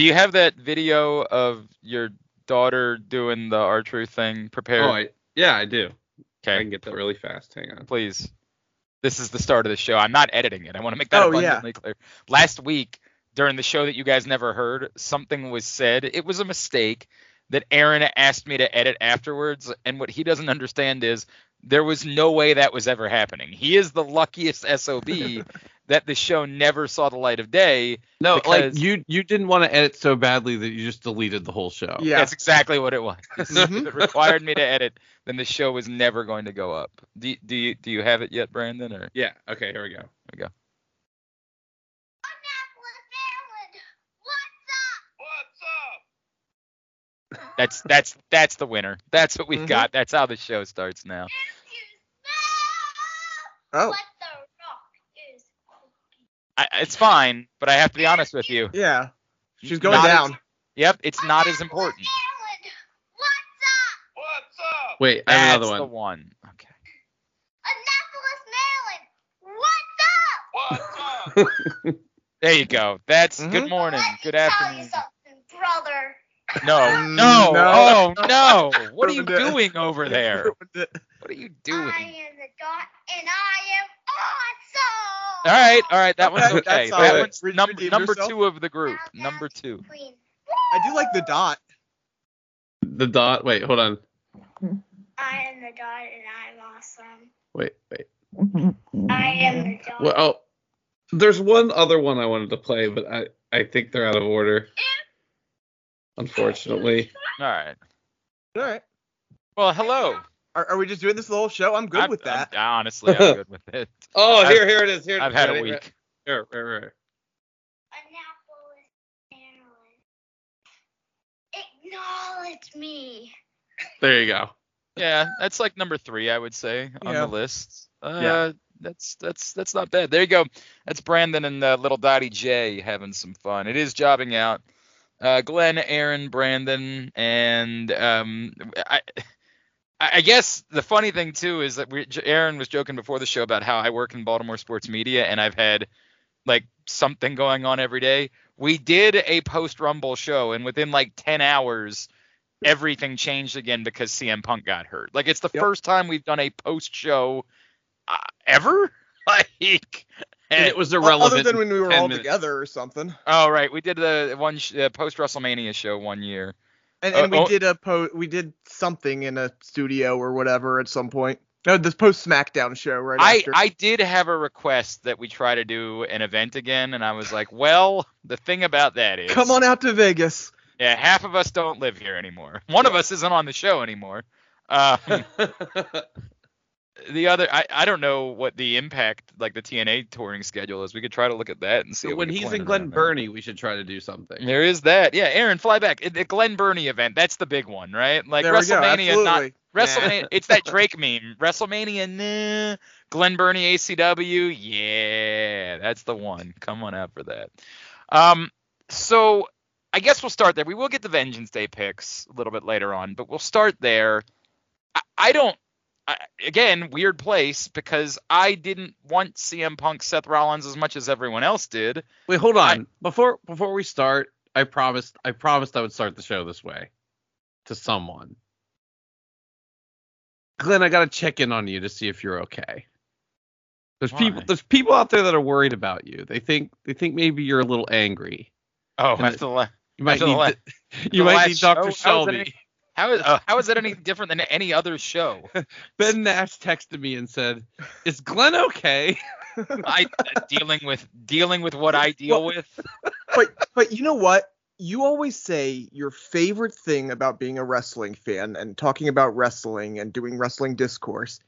Do you have that video of your daughter doing the archery thing prepared? Oh, I, yeah, I do. Okay. I can get that really fast. Hang on. please. This is the start of the show. I'm not editing it. I want to make that Oh, yeah. abundantly clear. Last week during the show that you guys never heard, something was said. It was a mistake that Aaron asked me to edit afterwards, and what he doesn't understand is there was no way that was ever happening. He is the luckiest SOB that the show never saw the light of day. No, like you you didn't want to edit so badly that you just deleted the whole show. Yeah. That's exactly what it was. Mhm. if it required me to edit, then the show was never going to go up. Do, do you do you have it yet, Brandon? Or Yeah. Okay. Here we go. there we go. That's that's that's the winner. That's what we've Mhm. got. That's how the show starts now. Oh, I, it's fine, but I have to be honest with you. yeah. She's going Not as- down. Yep, it's not as important. What's up? What's up? Wait, I have That's another the one. one. Okay. There you go. That's Mhm. good morning. Good afternoon. Brother. No, no, no. oh no! What are you doing over there? What are you doing? I am the dot, and I am awesome. All right, all right, that one's Okay, okay. that's That solid. one's Re- number number yourself. two of the group. Number two. I do like the dot. The dot. Wait, hold on. I am the dot, and I'm awesome. Wait, wait. I am the dot. Well, oh, there's one other one I wanted to play, but I I think they're out of order. Unfortunately. All right. All right. Well, hello. Are, are we just doing this the whole show? I'm good I'm- with that. I'm- honestly, I'm good with it. Oh, I've- here, here it is. Here. I've had a week. Here, here, here. Annapolis, Maryland. Acknowledge me. There you go. Yeah, that's like number three, I would say, on Yeah. the list. Uh, Yeah. That's that's that's not bad. There you go. That's Brandon and uh, little Dottie J having some fun. It is jobbing out. Uh, Glenn, Aaron, Brandon, and um, I. I guess the funny thing too is that we, Aaron was joking before the show about how I work in Baltimore sports media and I've had like something going on every day. We did a post Rumble show and within like 10 hours everything changed again because CM Punk got hurt. Like it's the Yep. first time we've done a post show uh, ever. Like And it was O- irrelevant. Other than when we were all minutes. together or something. oh right, we did the one sh- uh, post WrestleMania show one year. And, Uh, and we oh- did a po we did something in a studio or whatever at some point. No, this post SmackDown show right I, after. I did have a request that we try to do an event again, and I was like, well, the thing about that is, Come on out to Vegas. yeah, half of us don't live here anymore. One of us isn't on the show anymore. Um, the other, I, I don't know what the impact, like the TNA touring schedule is. We could try to look at that and see. So when he's in Glen. Burnie, we should try to do something. There is that. Yeah, Aaron, fly back. The Glen Burnie event, that's the big one, right? Like there we go. WrestleMania, not Absolutely. WrestleMania. It's that Drake meme. WrestleMania, nah. Glen Burnie, ACW, yeah, that's the one. Come on out for that. Um, so I guess we'll start there. We will get the Vengeance Day picks a little bit later on, but we'll start there. I, I don't. I, again, weird place because I didn't want CM Punk, Seth Rollins as much as everyone else did. Wait, hold I- on. before before we start, I promised I promised I would start the show this way to someone. Glenn, I gotta check in on you to see if you're okay. There's people there's people out there that are worried about you. They think they think maybe you're a little angry. Oh, after the la- You might need la- to- you might need Dr. show? How is Shelby. How is uh, how is that any different than any other show? Ben Nash texted me and said, "Is Glenn okay?" I uh, dealing with dealing with what I deal Well- with. but but you know what? You always say your favorite thing about being a wrestling fan and talking about wrestling and doing wrestling discourse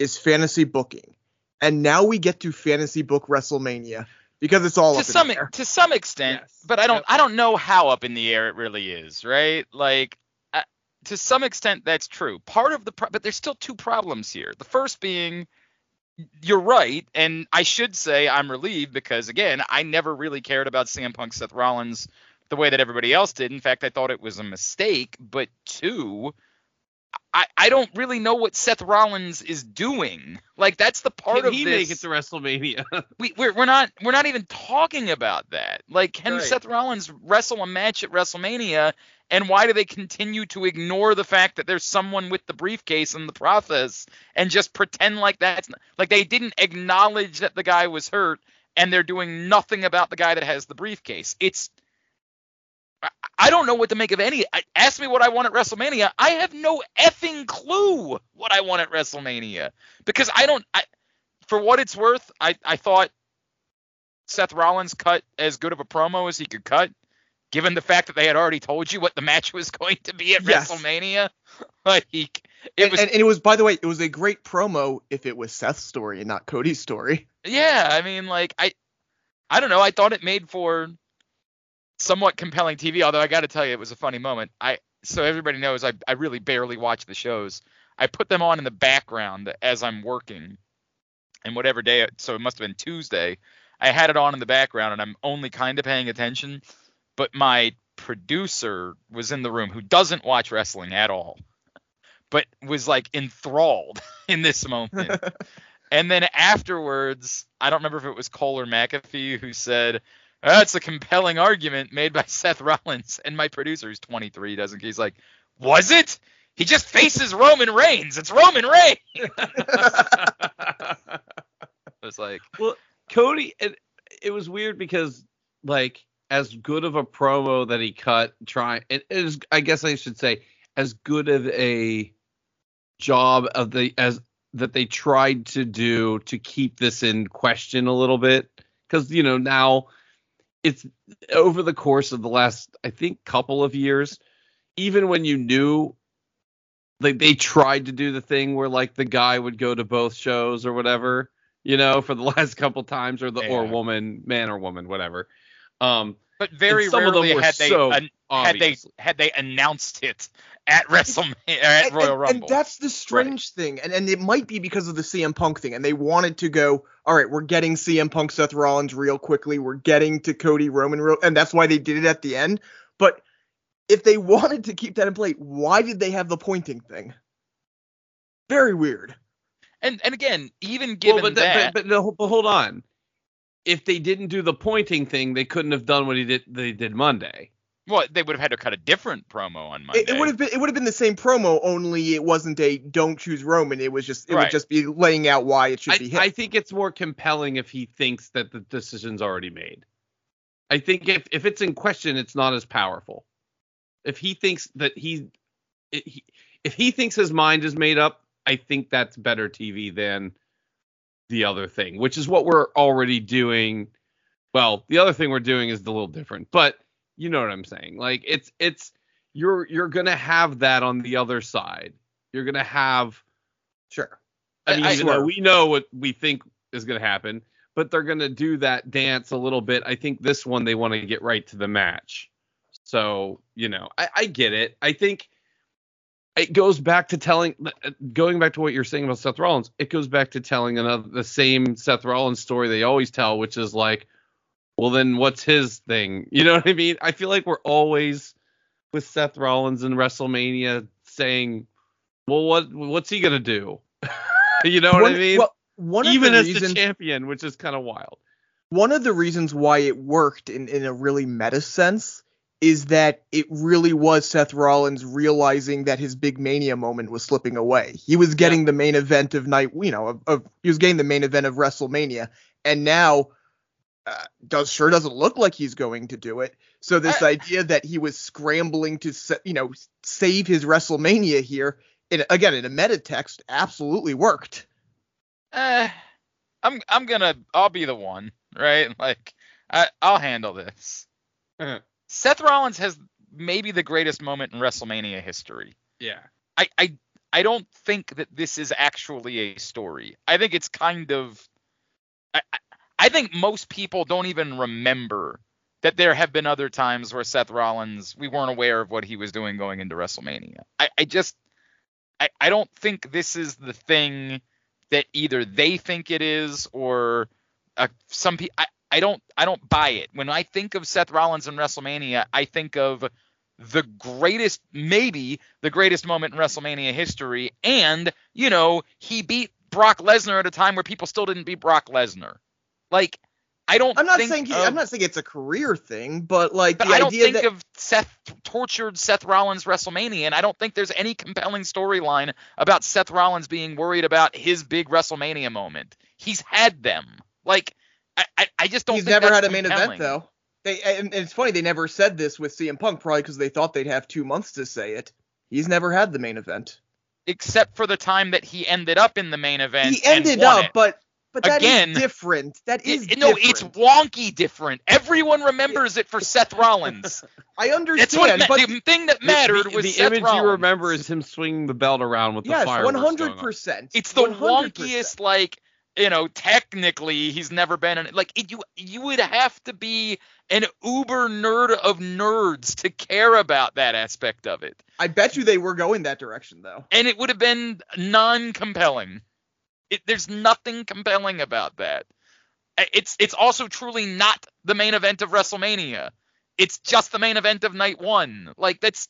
is fantasy booking. And now we get to fantasy book WrestleMania because it's all to up in some the air. to some extent, Yes. but I don't. I don't know how up in the air it really is, right? Like to some extent that's true. Part of the pro- but there's still two problems here. The first being you're right, and I should say I'm relieved because again, I never really cared about CM Punk Seth Rollins the way that everybody else did. In fact, I thought it was a mistake, but two I, I don't really know what Seth Rollins is doing. Like that's the part Can of he this. make it to WrestleMania? we, we're, we're not we're not even talking about that. Like, can Right. Seth Rollins wrestle a match at WrestleMania? And why do they continue to ignore the fact that there's someone with the briefcase in the process and just pretend like that's not, like they didn't acknowledge that the guy was hurt and they're doing nothing about the guy that has the briefcase? It's I- don't know what to make of any. I, ask me what I want at WrestleMania. I have no effing clue what I want at WrestleMania because I don't. I, for what it's worth, I, I thought Seth Rollins cut as good of a promo as he could cut, given the fact that they had already told you what the match was going to be at Yes. WrestleMania. Like it and, was, and, and it was, by the way, it was a great promo if it was Seth's story and not Cody's story. yeah. I mean, like I, I don't know. I thought it made for somewhat compelling TV. Although I got to tell you, it was a funny moment. I so everybody knows I I really barely watch the shows. I put them on in the background as I'm working, and whatever day. So it must have been Tuesday. I had it on in the background, and I'm only kind of paying attention. But my producer was in the room, who doesn't watch wrestling at all, but was like enthralled in this moment. and then afterwards, I don't remember if it was Cole or McAfee who said, "That's a compelling argument made by Seth Rollins." And my producer, who's 23, doesn't. He's like, "Was it? He just faces Roman Reigns. It's Roman Reigns." I was like, well, Cody, it, it was weird because like as good of a promo that he cut, try it is. I guess I should say as good of a job of the as that they tried to do to keep this in question a little bit because you know now it's over the course of the last I think couple of years, even when you knew like they tried to do the thing where like the guy would go to both shows or whatever, you know, for the last couple times or the or woman, man or woman, whatever. Um but very some of them rarely had they so an- had they had they announced it at WrestleMania at and, Royal and- Rumble. and that's the strange thing, and and it might be because of the CM Punk thing, and they wanted to go, all right, we're getting CM Punk, Seth Rollins real quickly, we're getting to Cody Roman real, and that's why they did it at the end. But if they wanted to keep that in play, why did they have the pointing thing? Very weird. and and again, even given well, but, that, but, but, no, but hold on. If they didn't do the pointing thing, they couldn't have done what he did they did Monday. Well, they would have had to cut a different promo on Monday. It, it would have been it would have been the same promo, only it wasn't a don't choose Roman. It was just it Right. would just be laying out why it should I, be him. I think it's more compelling if he thinks that the decision's already made. I think if, if it's in question, it's not as powerful. If he thinks that he, it, he if he thinks his mind is made up, I think that's better TV than the other thing, which is what we're already doing. Well, the other thing we're doing is a little different, but you know what I'm saying. Like it's it's you're you're gonna have that on the other side. You're gonna have sure. I mean, I- even though we know what we think is going to happen, but they're going to do that dance a little bit. I think this one they want to get right to the match. So, you know, I, I get it. I think it goes back to telling, uh, uh, going back to what you're saying about Seth Rollins, it goes back to telling another, the same Seth Rollins story they always tell, which is like, well, then what's his thing? You know what I mean? I feel like we're always with Seth Rollins in WrestleMania saying, well, what what's he going to do? you know what one, I mean? Well, Even the as the champion, which is kind of wild. one of the reasons why it worked in, in a really meta sense is that it really was Seth Rollins realizing that his big mania moment was slipping away. He was getting the main event of night, you know, of, of he was getting the main event of WrestleMania, and now uh, does sure doesn't look like he's going to do it. So this I- idea that he was scrambling to sa- you know save his WrestleMania here, in, again in a meta text, absolutely worked. Eh, I'm I'm gonna I'll be the one, right? Like I I'll handle this. Uh-huh. Seth Rollins has maybe the greatest moment in WrestleMania history. Yeah. I I I don't think that this is actually a story. I think it's kind of I I- think most people don't even remember that there have been other times where Seth Rollins we weren't aware of what he was doing going into WrestleMania. I, I just I, I don't think this is the thing that either they think it is or uh, some people I, I don't I don't buy it. When I think of Seth Rollins in WrestleMania, I think of the greatest, maybe the greatest moment in WrestleMania history. And, you know, he beat Brock Lesnar at a time where people still didn't beat Brock Lesnar. Like, I don't I'm not think saying he, of- I'm not saying it's a career thing, but like but the I don't idea think that of Seth tortured Seth Rollins WrestleMania, and I don't think there's any compelling storyline about Seth Rollins being worried about his big WrestleMania moment. He's had them. Like I, I, I just don't. he's never had a main event though. They and, it's funny they never said this with CM Punk probably because they thought they'd have two months to say it. He's never had the main event. except for the time that he ended up in the main event. he ended up, it. but but that is Again, different. That is It- no, different. it's wonky different. Everyone remembers it for Seth Rollins. I That's understand, what but the thing that mattered the, was the Seth image Rollins. you remember is him swinging the belt around with the yes, fire. one hundred percent. It's the wonkiest, like you know. Technically, he's never been in. Like it, you, you would have to be an uber nerd of nerds to care about that aspect of it, I bet you they were going that direction though. and it would have been non-compelling. It, there's nothing compelling about that. It's it's also truly not the main event of WrestleMania. It's just the main event of night one. Like that's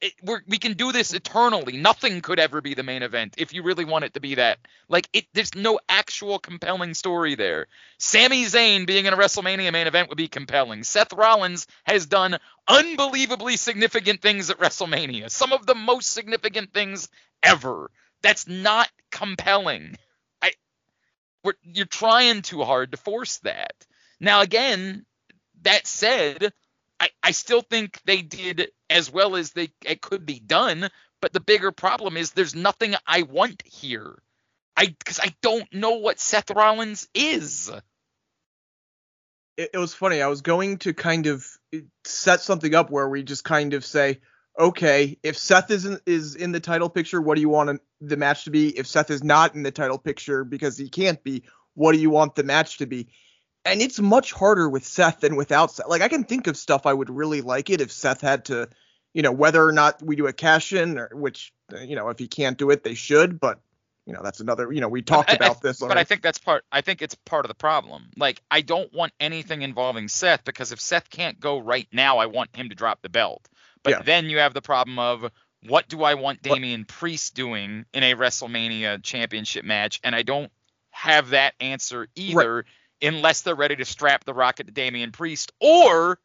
it, we can do this eternally. Nothing could ever be the main event if you really want it to be that. Like it, there's no actual compelling story there. Sami Zayn being in a WrestleMania main event would be compelling. Seth Rollins has done unbelievably significant things at WrestleMania. Some of the most significant things ever. That's not compelling. I, we're, you're trying too hard to force that. Now again, that said, I, I still think they did as well as they it could be done. But the bigger problem is there's nothing I want here. I because I don't know what Seth Rollins is. it, it was funny. I was going to kind of set something up where we just kind of say, okay, if Seth is in, is in the title picture, what do you want the match to be? If Seth is not in the title picture because he can't be, what do you want the match to be? And it's much harder with Seth than without Seth. Like I can think of stuff I would really like it if Seth had to, you know, whether or not we do a cash in, or which, uh, you know, if he can't do it, they should. But you know, that's another. You know, we talked I- I- about this. But I think that's part. I think it's part of the problem. Like I don't want anything involving Seth because if Seth can't go right now, I want him to drop the belt. But Yeah. then you have the problem of what do I want What- Damian Priest doing in a WrestleMania championship match, and I don't have that answer either unless they're ready to strap the rocket to Damian Priest or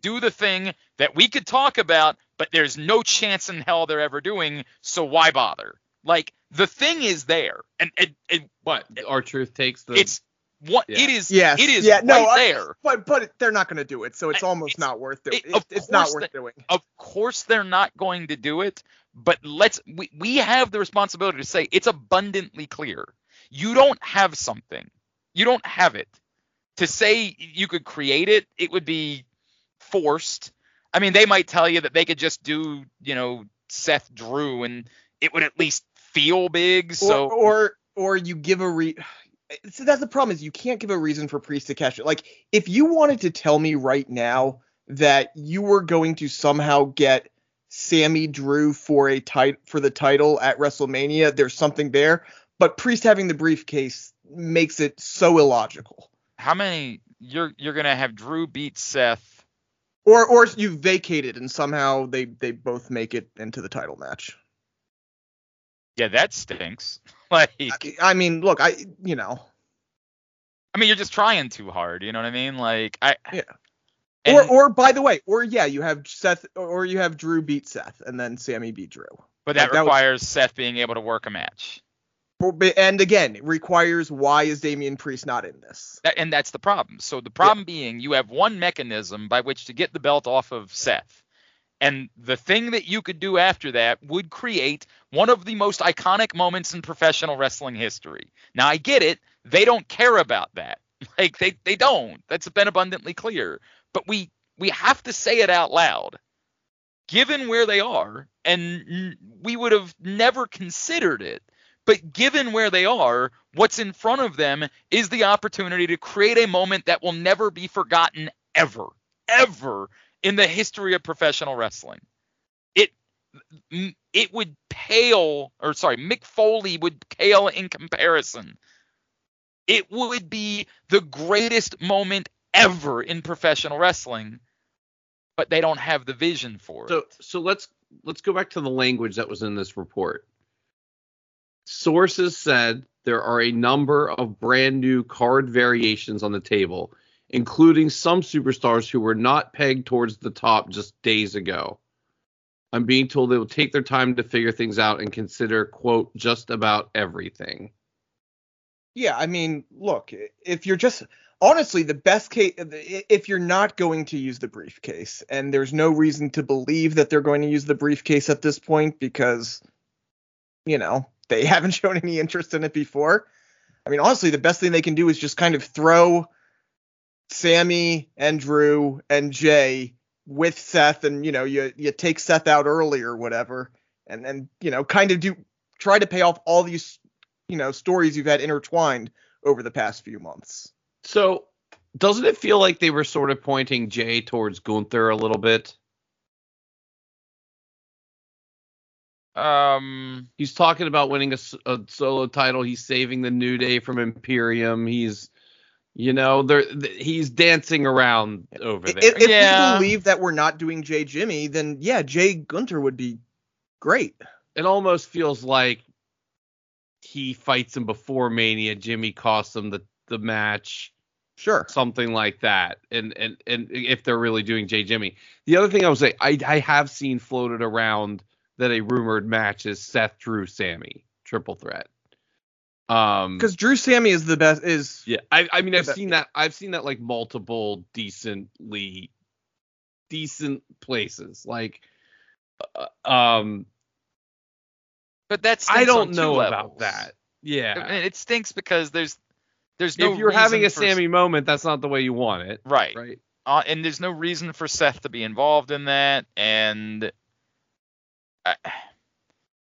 do the thing that we could talk about, but there's no chance in hell they're ever doing. So why bother? Like the thing is there, and it, it, What? R-Truth takes the. it's what Yeah. it is. Yes. it is yeah, no, right I- there. But but they're not going to do it, so it's almost it's- not worth it. it- It- it's not worth that- doing. Of course, they're not going to do it, but let's. We, we have the responsibility to say it's abundantly clear. You don't have something. You don't have it. To say you could create it, it would be forced. I mean, they might tell you that they could just do, you know, Seth Drew, and it would at least feel big. So or, or or you give a re. So that's the problem is you can't give a reason for Priest to cash it. Like if you wanted to tell me right now that you were going to somehow get Sami Drew for a tit- for the title at WrestleMania, there's something there. But Priest having the briefcase makes it so illogical. how many? You're you're gonna have Drew beat Seth. Or or you vacate it and somehow they they both make it into the title match. Yeah, that stinks. Like, I, I mean, look, I you know, I mean, you're just trying too hard. You know what I mean? Like, I. Yeah. And- or or by the way, or yeah, you have Seth or you have Drew beat Seth and then Sami beat Drew. but that like, that was- requires Seth being able to work a match. And again, it requires why is Damian Priest not in this? That, and that's the problem. So the problem being, you have one mechanism by which to get the belt off of Seth. And the thing that you could do after that would create one of the most iconic moments in professional wrestling history. Now I get it, they don't care about that. Like they they don't. That's been abundantly clear. But we we have to say it out loud. Given where they are, and we would have never considered it, but given where they are, what's in front of them is the opportunity to create a moment that will never be forgotten ever, ever in the history of professional wrestling. It it would pale, or sorry, Mick Foley would pale in comparison. It would be the greatest moment ever in professional wrestling. but they don't have the vision for So it. so let's let's go back to the language that was in this report. Sources said there are a number of brand new card variations on the table, including some superstars who were not pegged towards the top just days ago. I'm being told they will take their time to figure things out and consider quote just about everything. Yeah, I mean, look, if you're just honestly the best case, if you're not going to use the briefcase, and there's no reason to believe that they're going to use the briefcase at this point because, you know, they haven't shown any interest in it before. I mean, honestly, the best thing they can do is just kind of throw Sami and Drew and Jey with Seth, and you know, you you take Seth out early or whatever, and then you know, kind of do try to pay off all these you know stories you've had intertwined over the past few months. So doesn't it feel like they were sort of pointing Jey towards Gunther a little bit? Um, He's talking about winning a, a solo title. He's saving the New Day from Imperium. He's, you know, there th- he's dancing around over If, there. if Yeah. we believe that we're not doing Jey Jimmy, then yeah, Jey Gunther would be great. It almost feels like he fights him before Mania. Jimmy costs him the the match. Sure. something like that. And and and if they're really doing Jey Jimmy, the other thing I would say, I I have seen floated around that a rumored match is Seth Drew Sami triple threat. Um, Because Drew Sami is the best. Is yeah, I I mean I've seen that I've seen that like multiple decently decent places like. Uh, um, but that's I don't know about that. Yeah, It stinks because there's there's no if you're having a reason for- Sami moment, that's not the way you want it, right, right? Uh, and there's no reason for Seth to be involved in that, and I,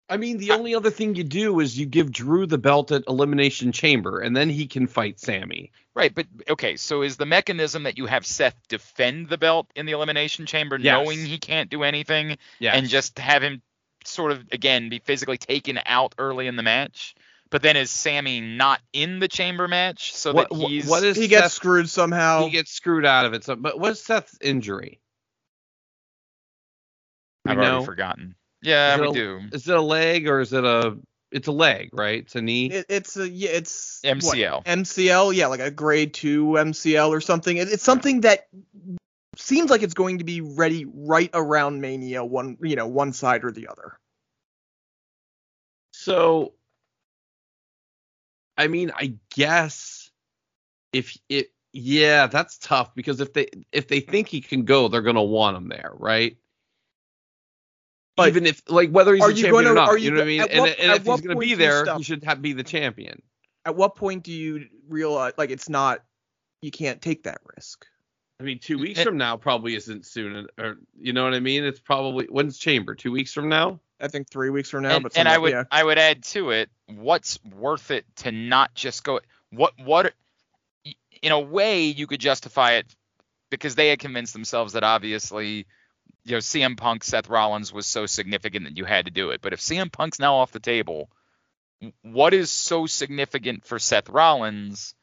I mean, the only other thing you do is you give Drew the belt at Elimination Chamber, and then he can fight Sami. right, but okay, so is the mechanism that you have Seth defend the belt in the elimination chamber, Yes. knowing he can't do anything, Yeah. and just have him sort of again be physically taken out early in the match? But then is Sami not in the chamber match so what, that he's what is he gets screwed somehow? he gets screwed out of it. So, but what's Seth's injury? I've know. already forgotten. Yeah, Is it we a- do. Is it a leg or is it a? It's a leg, right? It's a knee. It, it's a yeah, it's what, MCL. MCL, yeah, like a grade two MCL or something. It, it's something that seems like it's going to be ready right around Mania, one you know, one side or the other. So, I mean, I guess if it, yeah, that's tough because if they if they think he can go, they're gonna want him there, right? But Even if like whether he's are a you champion gonna- or not, are you, you know what I mean? at And, and if he's gonna be there, stop? he should have, be the champion. At what point do you realize like it's not you can't take that risk? I mean, two eh, weeks It- from now probably isn't soon, or you know what I mean? It's probably when's Chamber? Two weeks from now? I think three weeks from now, and, but and I would yeah. I would add to it what's worth it to not just go what what in a way you could justify it because they had convinced themselves that obviously you know CM Punk Seth Rollins was so significant that you had to do it but if CM Punk's now off the table what is so significant for Seth Rollins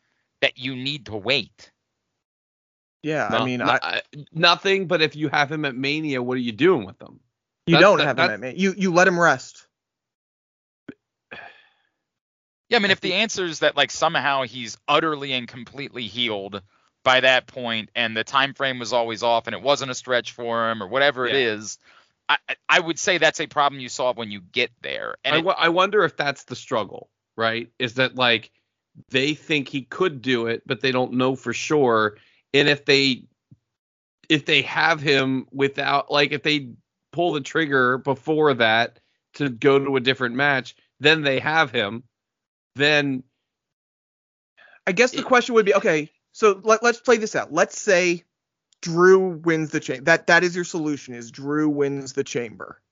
that you need to wait yeah, I mean, no- I, I- nothing. But if you have him at Mania, what are you doing with him? you that- don't that- have him at Mania. You you let him rest. Yeah, I mean, if the answer is that like somehow he's utterly and completely healed by that point, and the time frame was always off, and it wasn't a stretch for him, or whatever it Yeah. is, I I- would say that's a problem you solve when you get there. And I, it- I wonder if that's the struggle, right? Is that like they think he could do it, but they don't know for sure. And if they if they have him without like if they pull the trigger before that to go to a different match, then they have him. Then I guess the It- question would be okay. So let, let's play this out. Let's say Drew wins the chamber. That that is your solution. Is Drew wins the chamber?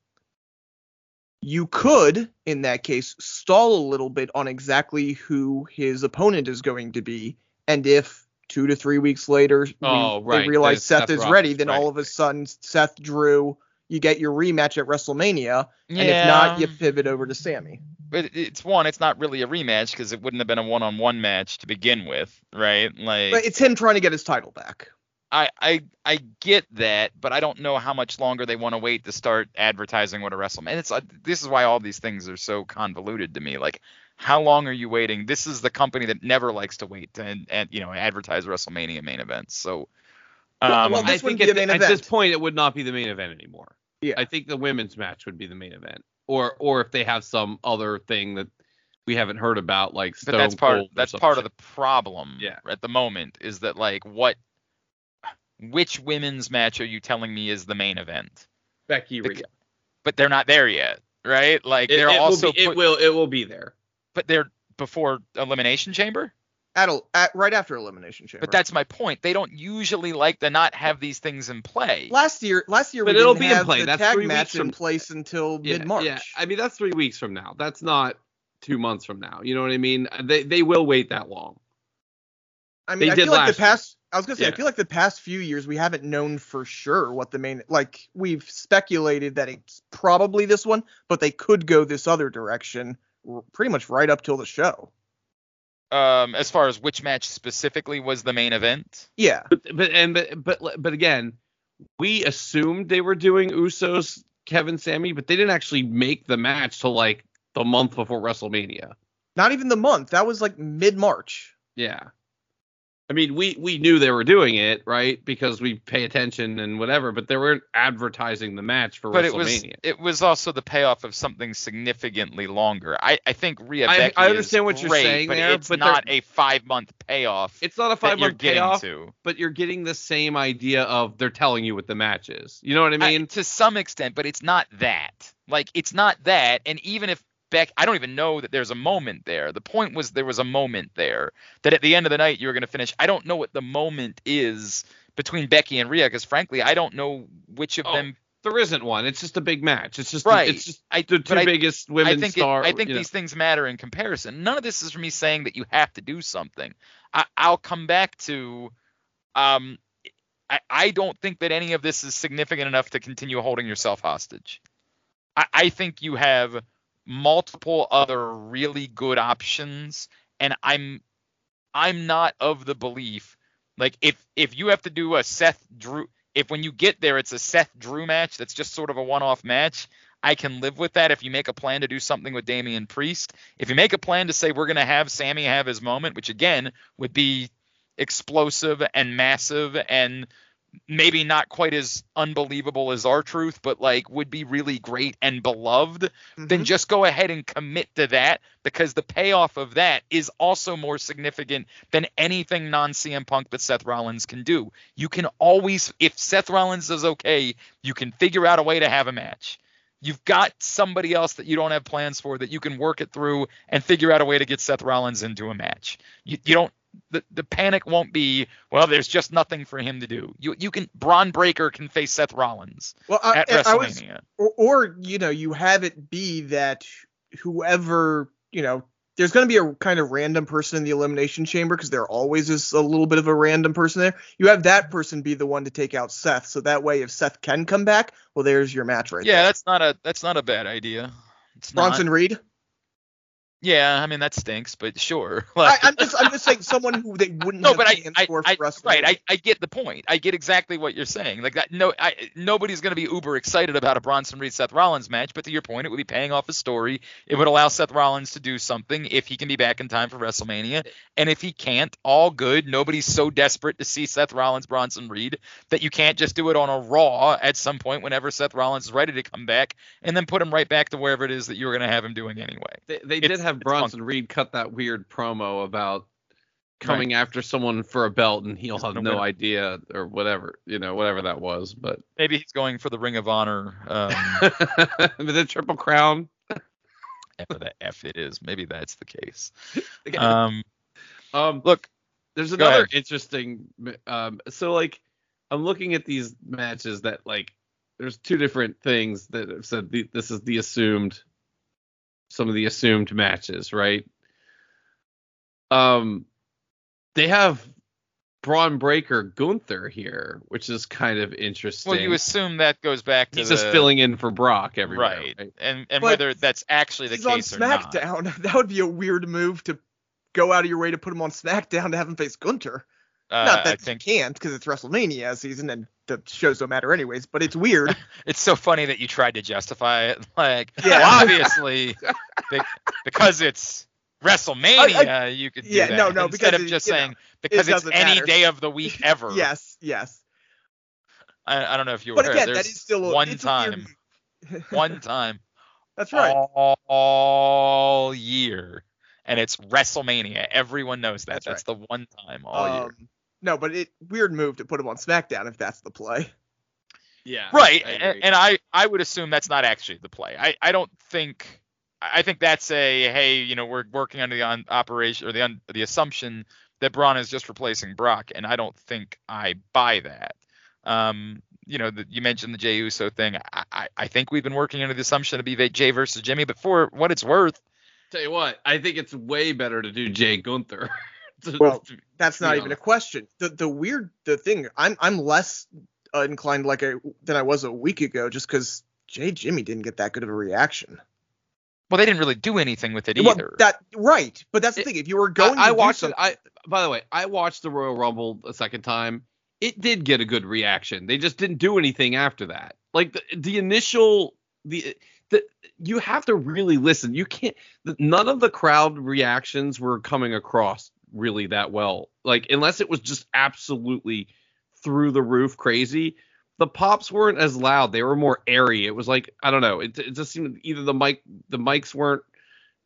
You could, in that case, stall a little bit on exactly who his opponent is going to be, and if two to three weeks later we- Oh, right, they realize there's Seth, Seth is ready, then right, all of a sudden Seth Drew, you get your rematch at WrestleMania, and if not, you pivot over to Sami. but it's one, it's not really a rematch because it wouldn't have been a one-on-one match to begin with, right? Like, But it's him trying to get his title back. I, I I get that, but I don't know how much longer they want to wait to start advertising what a WrestleMania. It's uh, this is why all these things are so convoluted to me. Like, how long are you waiting? This is the company that never likes to wait to, and, and you know advertise WrestleMania main events. So, Well, um, well, I this wouldn't think be at, a main at this point it would not be the main event anymore. Yeah. I think the women's match would be the main event, or or if they have some other thing that we haven't heard about, like Stone but that's part Cold that's part of the problem Yeah. at the moment is that like what which women's match are you telling me is the main event? Becky the- But they're not there yet, right? Like It, they're it also will be, it will it will be there. but they're before elimination chamber. At, a, at right after elimination chamber. But that's my point. They don't usually like to not have these things in play. last year. Last year But we it'll didn't be in play. the That's tag three match weeks from- in place until Yeah, mid March. Yeah, I mean that's three weeks from now. That's not two months from now. You know what I mean? Uh, they they will wait that long. I mean, They I did feel like the past. I was gonna say, I feel like the past few years we haven't known for sure what the main. Like we've speculated that it's probably this one, but they could go this other direction, pretty much right up till the show. Um, as far as which match specifically was the main event. Yeah, But but and but but, but again, we assumed they were doing Usos, Kevin, Sami, but they didn't actually make the match till like the month before WrestleMania. not even the month. That was like mid March. Yeah. I mean, we we knew they were doing it, right? Because we pay attention and whatever, but they weren't advertising the match for But WrestleMania. it was it was also the payoff of something significantly longer. I, I think Rhea I- Becky I understand is what you're great, saying but there, it's but not a five month payoff it's not a five you're month getting payoff, to. but you're getting the same idea of they're telling you what the match is. You know what I I- mean? to some extent, but it's not that. Like it's not that. And even if Beck, I don't even know that there's a moment there. The point was there was a moment there that at the end of the night you were going to finish. I don't know what the moment is between Becky and Rhea because frankly I don't know which of Oh, them. there isn't one. It's just a big match. It's just Right. it's just I the two I- biggest I women think it. I think you know. these things matter in comparison. None of this is for me saying that you have to do something. I, I'll come back to. Um, I, I don't think that any of this is significant enough to continue holding yourself hostage. I, I think you have multiple other really good options, and I'm I'm not of the belief like if if you have to do a Seth Drew if when you get there it's a Seth Drew match that's just sort of a one-off match, I can live with that if you make a plan to do something with Damian Priest. If you make a plan to say we're going to have Sami have his moment, which again would be explosive and massive and maybe not quite as unbelievable as R-Truth, but like would be really great and beloved, then Mhm. just go ahead and commit to that because the payoff of that is also more significant than anything non CM Punk that Seth Rollins can do. You can always, if Seth Rollins is okay, you can figure out a way to have a match. You've got somebody else that you don't have plans for that you can work it through and figure out a way to get Seth Rollins into a match. You, you don't. The, the panic won't be well. There's just nothing for him to do. You you can Bron Breakker can face Seth Rollins Well, I, at WrestleMania. was, or, or you know, you have it be that whoever you know, there's going to be a kind of random person in the elimination chamber because there always is a little bit of a random person there. You have that person be the one to take out Seth, so that way, if Seth can come back, well, there's your match right yeah, there. that's not a that's not a bad idea. It's not. Bronson Reed. Yeah, I mean that stinks, but sure. I, Like, I'm just I'm just saying someone who they wouldn't no, have but I, I, for I for right, I, I get the point. I get exactly what you're saying. Like that, no, I, nobody's going to be uber excited about a Bronson Reed Seth Rollins match, but to your point, it would be paying off a story. It would allow Seth Rollins to do something if he can be back in time for WrestleMania, and if he can't, all good. Nobody's so desperate to see Seth Rollins Bronson Reed that you can't just do it on a Raw at some point whenever Seth Rollins is ready to come back, and then put him right back to wherever it is that you were going to have him doing anyway. They, they did have it's Bronson Reed cut that weird promo about coming after someone for a belt and he'll have No winner. idea or whatever, you know, whatever that was. But Maybe he's going for the Ring of Honor. Um, the triple crown. whatever the f it is. Maybe that's the case. Um, Um, look, there's another interesting. Um, so like, I'm looking at these matches that like, there's two different things that have said the, this is the assumed, some of the assumed matches, right? Um, they have Bron Breakker Gunther here, which is kind of interesting. well, you assume that goes back to He's the, just filling in for Brock everywhere, right, right? and and But whether that's actually the He's on case or not. SmackDown. That would be a weird move to go out of your way to put him on SmackDown to have him face Gunther. Uh, Not that I think you can't because it's WrestleMania season and the shows don't matter anyways. But it's weird. it's so funny that you tried to justify it. Like, Yeah. well, obviously, be- because it's WrestleMania, you could do yeah, that no, no, instead because of it- just you know, saying because it's any matter. day of the week ever. yes, yes. I, I don't know if you were But again, that is still a, one it's a weird time, one time That's right. all year, and it's WrestleMania. Everyone knows that. That's That's, the one time all year. Um, No, but it weird move to put him on SmackDown if that's the play. Yeah. right I and, and i i would assume that's not actually the play i i don't think i think that's a hey you know we're working under the on operation or the un, the assumption that bron is just replacing brock and i don't think i buy that um you know the, you mentioned the jey uso thing I, I i think we've been working under the assumption to be jey versus jimmy but for what it's worth Tell you what, I think it's way better to do Jey Gunther. To- Well, That's not be even a question. The the weird the thing I'm I'm less uh, inclined like I than I was a week ago just because Jey Jimmy didn't get that good of a reaction. well they didn't really do anything with it Well, either that right, but that's the It- thing. If you were going, I, I to do watched it. something- I by the way, I watched the Royal Rumble a second time. It did get a good reaction. They just didn't do anything after that. Like the, the initial the the you have to really listen. You can't. The, none of the crowd reactions were coming across really that well. Like unless it was just absolutely through the roof crazy. The pops weren't as loud. They were more airy. It was like I don't know. It, it just seemed either the mic the mics weren't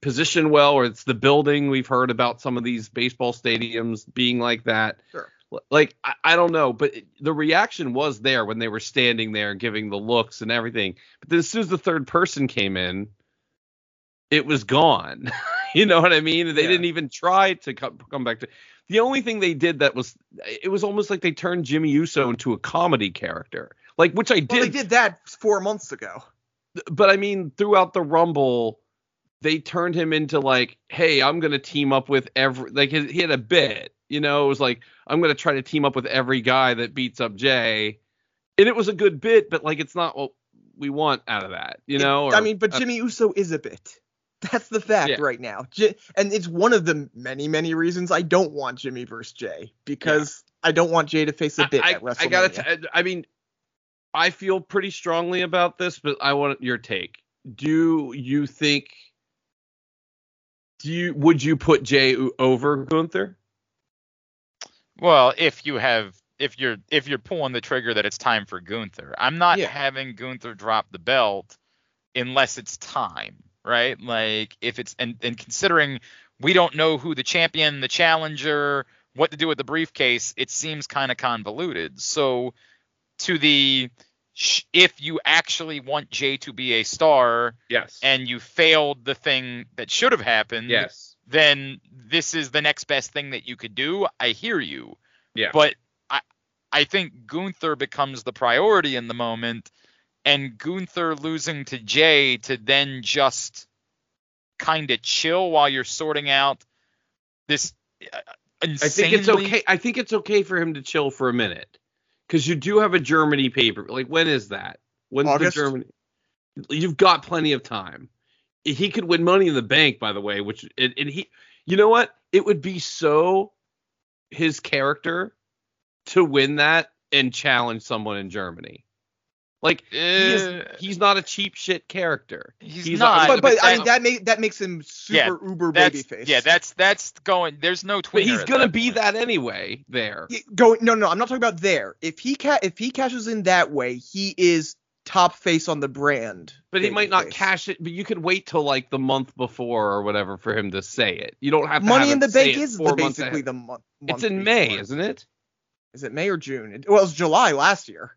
positioned well or it's the building we've heard about some of these baseball stadiums being like that Sure. Like I, I don't know but it- the reaction was there when they were standing there giving the looks and everything but then as soon as the third person came in it was gone you know what i mean they Yeah. didn't even try to come, come back to the only thing they did that was it was almost like they turned jimmy uso into a comedy character like which i well, did they did that four months ago. but I mean, throughout the Rumble, they turned him into like, hey, I'm gonna team up with every like his, he had a bit, you know, it was like I'm gonna try to team up with every guy that beats up Jey, and it was a good bit, but like it's not what we want out of that, you It- know. I mean, but uh, Jimmy Uso is a bit. That's the fact Yeah. right now, and it's one of the many many reasons I don't want Jimmy versus Jey because I don't want Jey to face a bit I, at WrestleMania. I gotta. T- I mean, I feel pretty strongly about this, but I want your take. Do you think? Do you would you put Jey over Gunther? Well, if you have if you're if you're pulling the trigger that it's time for Gunther. I'm not Yeah. having Gunther drop the belt unless it's time, right? Like if it's and, and considering we don't know who the champion, the challenger, what to do with the briefcase, it seems kind of convoluted. So to the if you actually want Jey to be a star Yes. and you failed the thing that should have happened, yes. then this is the next best thing that you could do. I hear you. Yeah. But I I think Gunther becomes the priority in the moment and Gunther losing to Jey to then just kind of chill while you're sorting out this uh, I think it's okay. I think it's okay for him to chill for a minute because you do have a Germany paper. Like when is that? When's August? the Germany? You've got plenty of time. He could win Money in the Bank, by the way. Which and, and he, you know what? It would be so his character to win that and challenge someone in Germany. Like he is, Uh, he's not a cheap shit character. he's, he's not. not- but but I mean that- that that makes him Yeah, super uber that's babyface. yeah, that's that's going. There's no But he's gonna that be point. that anyway. There. Yeah, going no no I'm not talking about there. If he ca- if he cashes in that way, he is top face on the brand. But he might not babyface. cash it. But you could wait till like the month before or whatever for him to say it. You don't have to Money have in the Bank is four the, basically ahead. the month. It's in May, before. isn't it? Is it May or June? It, well, it's July last year.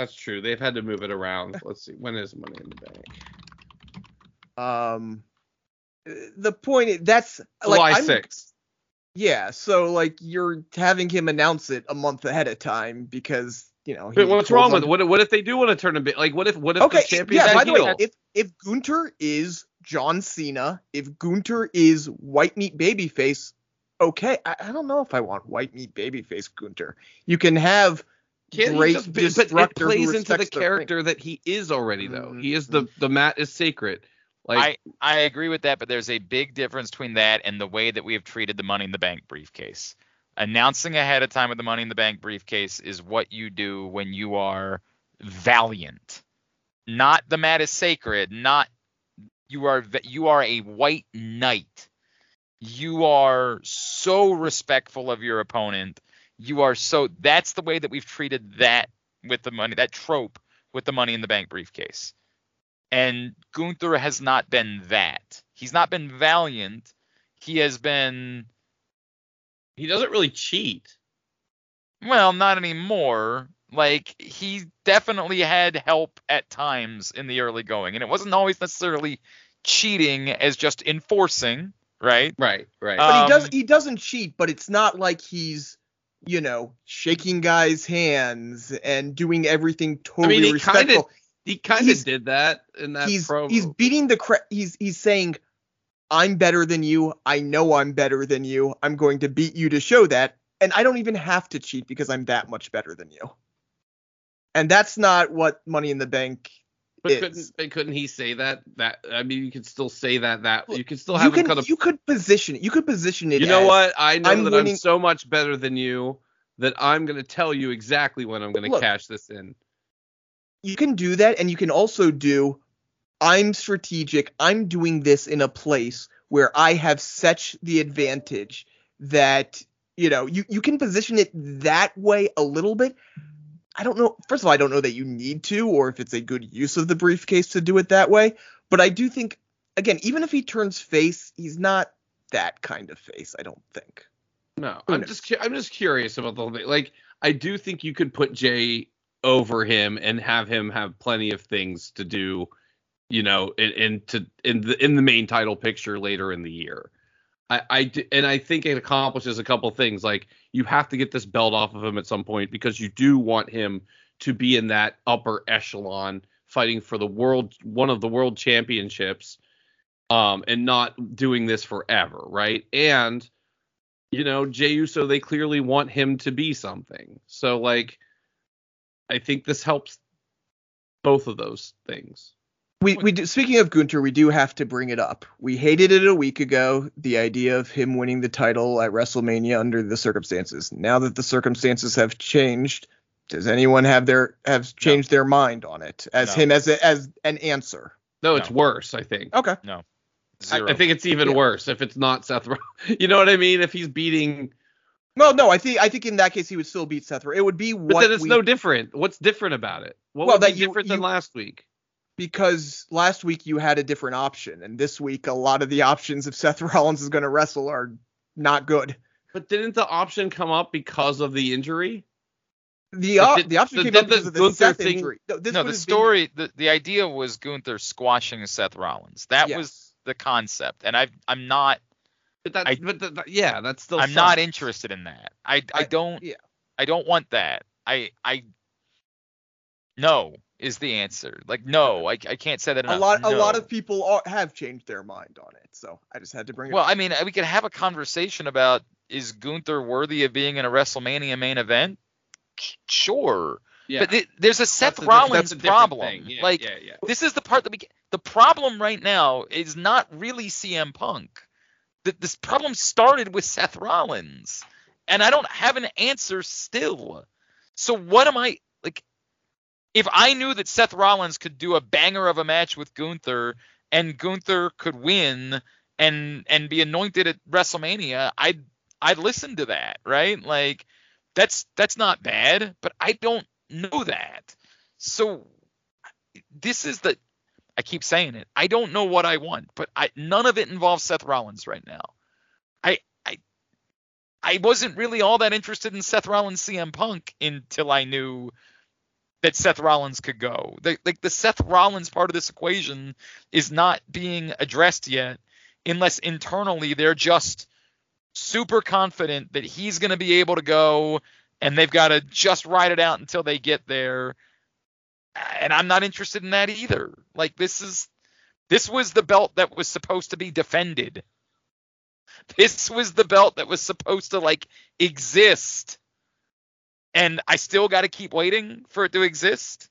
That's true. They've had to move it around. Let's see. When is Money in the Bank? Um, the point is, that's July like. Yeah, so like you're having him announce it a month ahead of time because you know. But what's wrong with what? What if they do want to turn a bit? Like, what if? What if Okay, the champion's yeah. By the way, if if Gunther is John Cena, if Gunther is white meat babyface, okay. I, I don't know if I want white meat babyface Gunther. You can have Can't he great just be- but it plays into the respects their ring. character that he is already, though. Mhm. He is the the mat is sacred. Like, I I agree with that, but there's a big difference between that and the way that we have treated the Money in the Bank briefcase. Announcing ahead of time with the Money in the Bank briefcase is what you do when you are valiant. Not the mat is sacred. Not you are you are a white knight. You are so respectful of your opponent. You are so that's the way that we've treated that with the money that trope with the Money in the Bank briefcase. And Gunther has not been that. He's not been valiant. He has been He doesn't really cheat. well, not anymore. Like he definitely had help at times in the early going, and it wasn't always necessarily cheating as just enforcing, right? Right, right. Uh, But he does Um, he doesn't cheat, but it's not like he's you know shaking guys' hands and doing everything totally I mean, he kinda he kind of did that in that he's promo. he's beating the cra- he's he's saying I'm better than you. I know I'm better than you. I'm going to beat you to show that. And I don't even have to cheat because I'm that much better than you. And that's not what Money in the Bank but is. couldn't but couldn't he say that? That I mean, you could still say that. That you could still you have him can kind of. you could position it. You could position it. You know what? I know I'm that winning- I'm so much better than you that I'm going to tell you exactly when I'm going to cash this in. you can do that and you can also do i'm strategic i'm doing this in a place where i have such the advantage that you know you, you can position it that way a little bit i don't know first of all i don't know that you need to or if it's a good use of the briefcase to do it that way but i do think again even if he turns face he's not that kind of face i don't think No, I'm just cu- I'm just curious about the whole thing. Like I do think you could put Jey over him and have him have plenty of things to do, you know, in, in to in the in the main title picture later in the year. I, I and I think it accomplishes a couple things. Like you have to get this belt off of him at some point because you do want him to be in that upper echelon fighting for the world one of the world championships um and not doing this forever, right? And you know, Jey Uso, they clearly want him to be something. So like I think this helps both of those things. We we do, speaking of Gunther, we do have to bring it up. We hated it a week ago, the idea of him winning the title at WrestleMania under the circumstances. Now that the circumstances have changed, does anyone have their have changed their mind on it as No. him as a, as an answer? No, it's No. worse, I think. Okay. I, I think it's even Yeah. worse if it's not Seth Rollins. You know what I mean? If he's beating Well, no, I think I think in that case he would still beat Seth. It would be but what then it's we, no different. What's different about it? What Well, would be that you- different than you- last week? Because last week you had a different option, and this week a lot of the options if Seth Rollins is going to wrestle are not good. But didn't the option come up because of the injury? The op- did- the option so came did up because the of the Gunther Seth thing- injury. No, no, the have been- story, the, the idea was Gunther squashing Seth Rollins. That was the concept, and I I'm not But that, I- but the, the- yeah, that's still. I'm not interested in that. I I I- don't yeah. I don't want that. I I no is the answer. Like no, I I can't say that a enough. lot a lot of people are, have changed their mind on it so i just had to bring it Well, up I mean, we could have a conversation about is Gunther worthy of being in a WrestleMania main event? Sure, Yeah. but th- there's a Seth That's a Rollins that's a problem. thing. Yeah, like yeah, yeah. this is the part that we get. The problem right now is not really CM Punk. The, this problem started with Seth Rollins, and I don't have an answer still. So what am I? If I knew that Seth Rollins could do a banger of a match with Gunther and Gunther could win and and be anointed at WrestleMania, I'd I'd listen to that, right? Like that's that's not bad, but I don't know that. So this is the I keep saying it. I don't know what I want, but I none of it involves Seth Rollins right now. I I I wasn't really all that interested in Seth Rollins CM Punk until I knew that Seth Rollins could go. The, like the Seth Rollins part of this equation is not being addressed yet unless internally they're just super confident that he's going to be able to go and they've got to just ride it out until they get there and I'm not interested in that either. Like this is this was the belt that was supposed to be defended. This was the belt that was supposed to like exist. And I still got to keep waiting for it to exist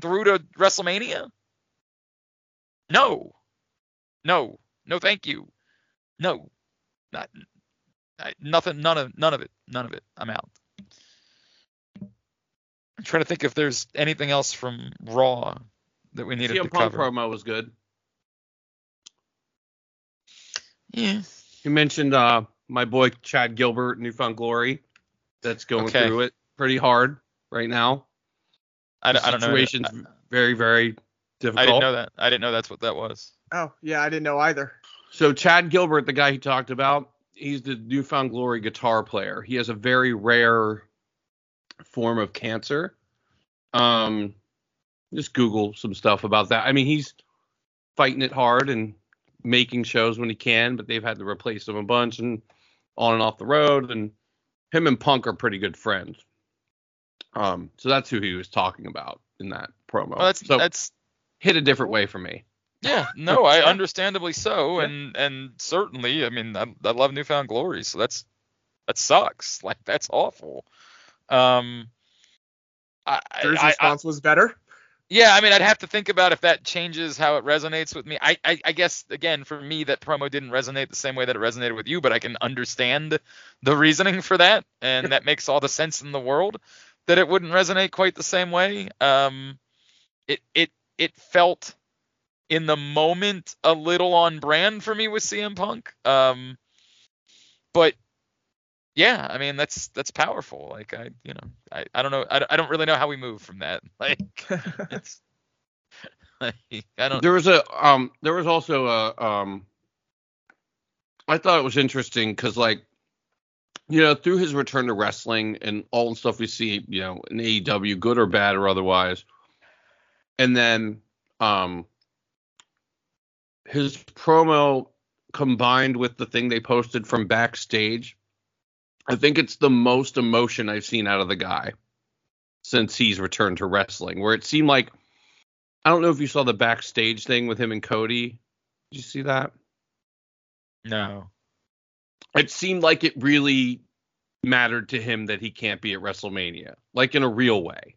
through to WrestleMania? No. No. No thank you. No. Not I, nothing, none of none of it, none of it. I'm out. I'm trying to think if there's anything else from Raw that we needed CM to Punk cover. promo was good. Yeah. You mentioned uh, my boy Chad Gilbert, New Found Glory. That's going Okay. through it pretty hard right now. I, The I don't know. situation's I, very, very difficult. I didn't know that. I didn't know that's what that was. Oh yeah, I didn't know either. So Chad Gilbert, the guy he talked about, he's the New Found Glory guitar player. He has a very rare form of cancer. Um, just Google some stuff about that. I mean, he's fighting it hard and making shows when he can, but they've had to replace him a bunch and on and off the road. And him and Punk are pretty good friends. Um, so that's who he was talking about in that promo. Well, that's so that's hit a different way for me. yeah. No, I understandably so, and and certainly, I mean, I, I love New Found Glory, so that's that sucks. Like that's awful. Um, I, Drew's I, I, response was better. Yeah, I mean, I'd have to think about if that changes how it resonates with me. I, I, I guess again, for me, that promo didn't resonate the same way that it resonated with you, but I can understand the reasoning for that, and that makes all the sense in the world that it wouldn't resonate quite the same way. Um, it, it, it felt in the moment a little on brand for me with CM Punk. Um, but yeah, I mean, that's that's powerful. Like I, you know, I, I don't know, I, I don't really know how we move from that. Like it's like, I don't. There was a um there was also a um I thought it was interesting because like you know through his return to wrestling and all the stuff we see you know in AEW good or bad or otherwise and then um his promo combined with the thing they posted from backstage I think it's the most emotion I've seen out of the guy since he's returned to wrestling where it seemed like I don't know if you saw the backstage thing with him and Cody. Did you see that? No. It seemed like it really mattered to him that he can't be at WrestleMania, like in a real way.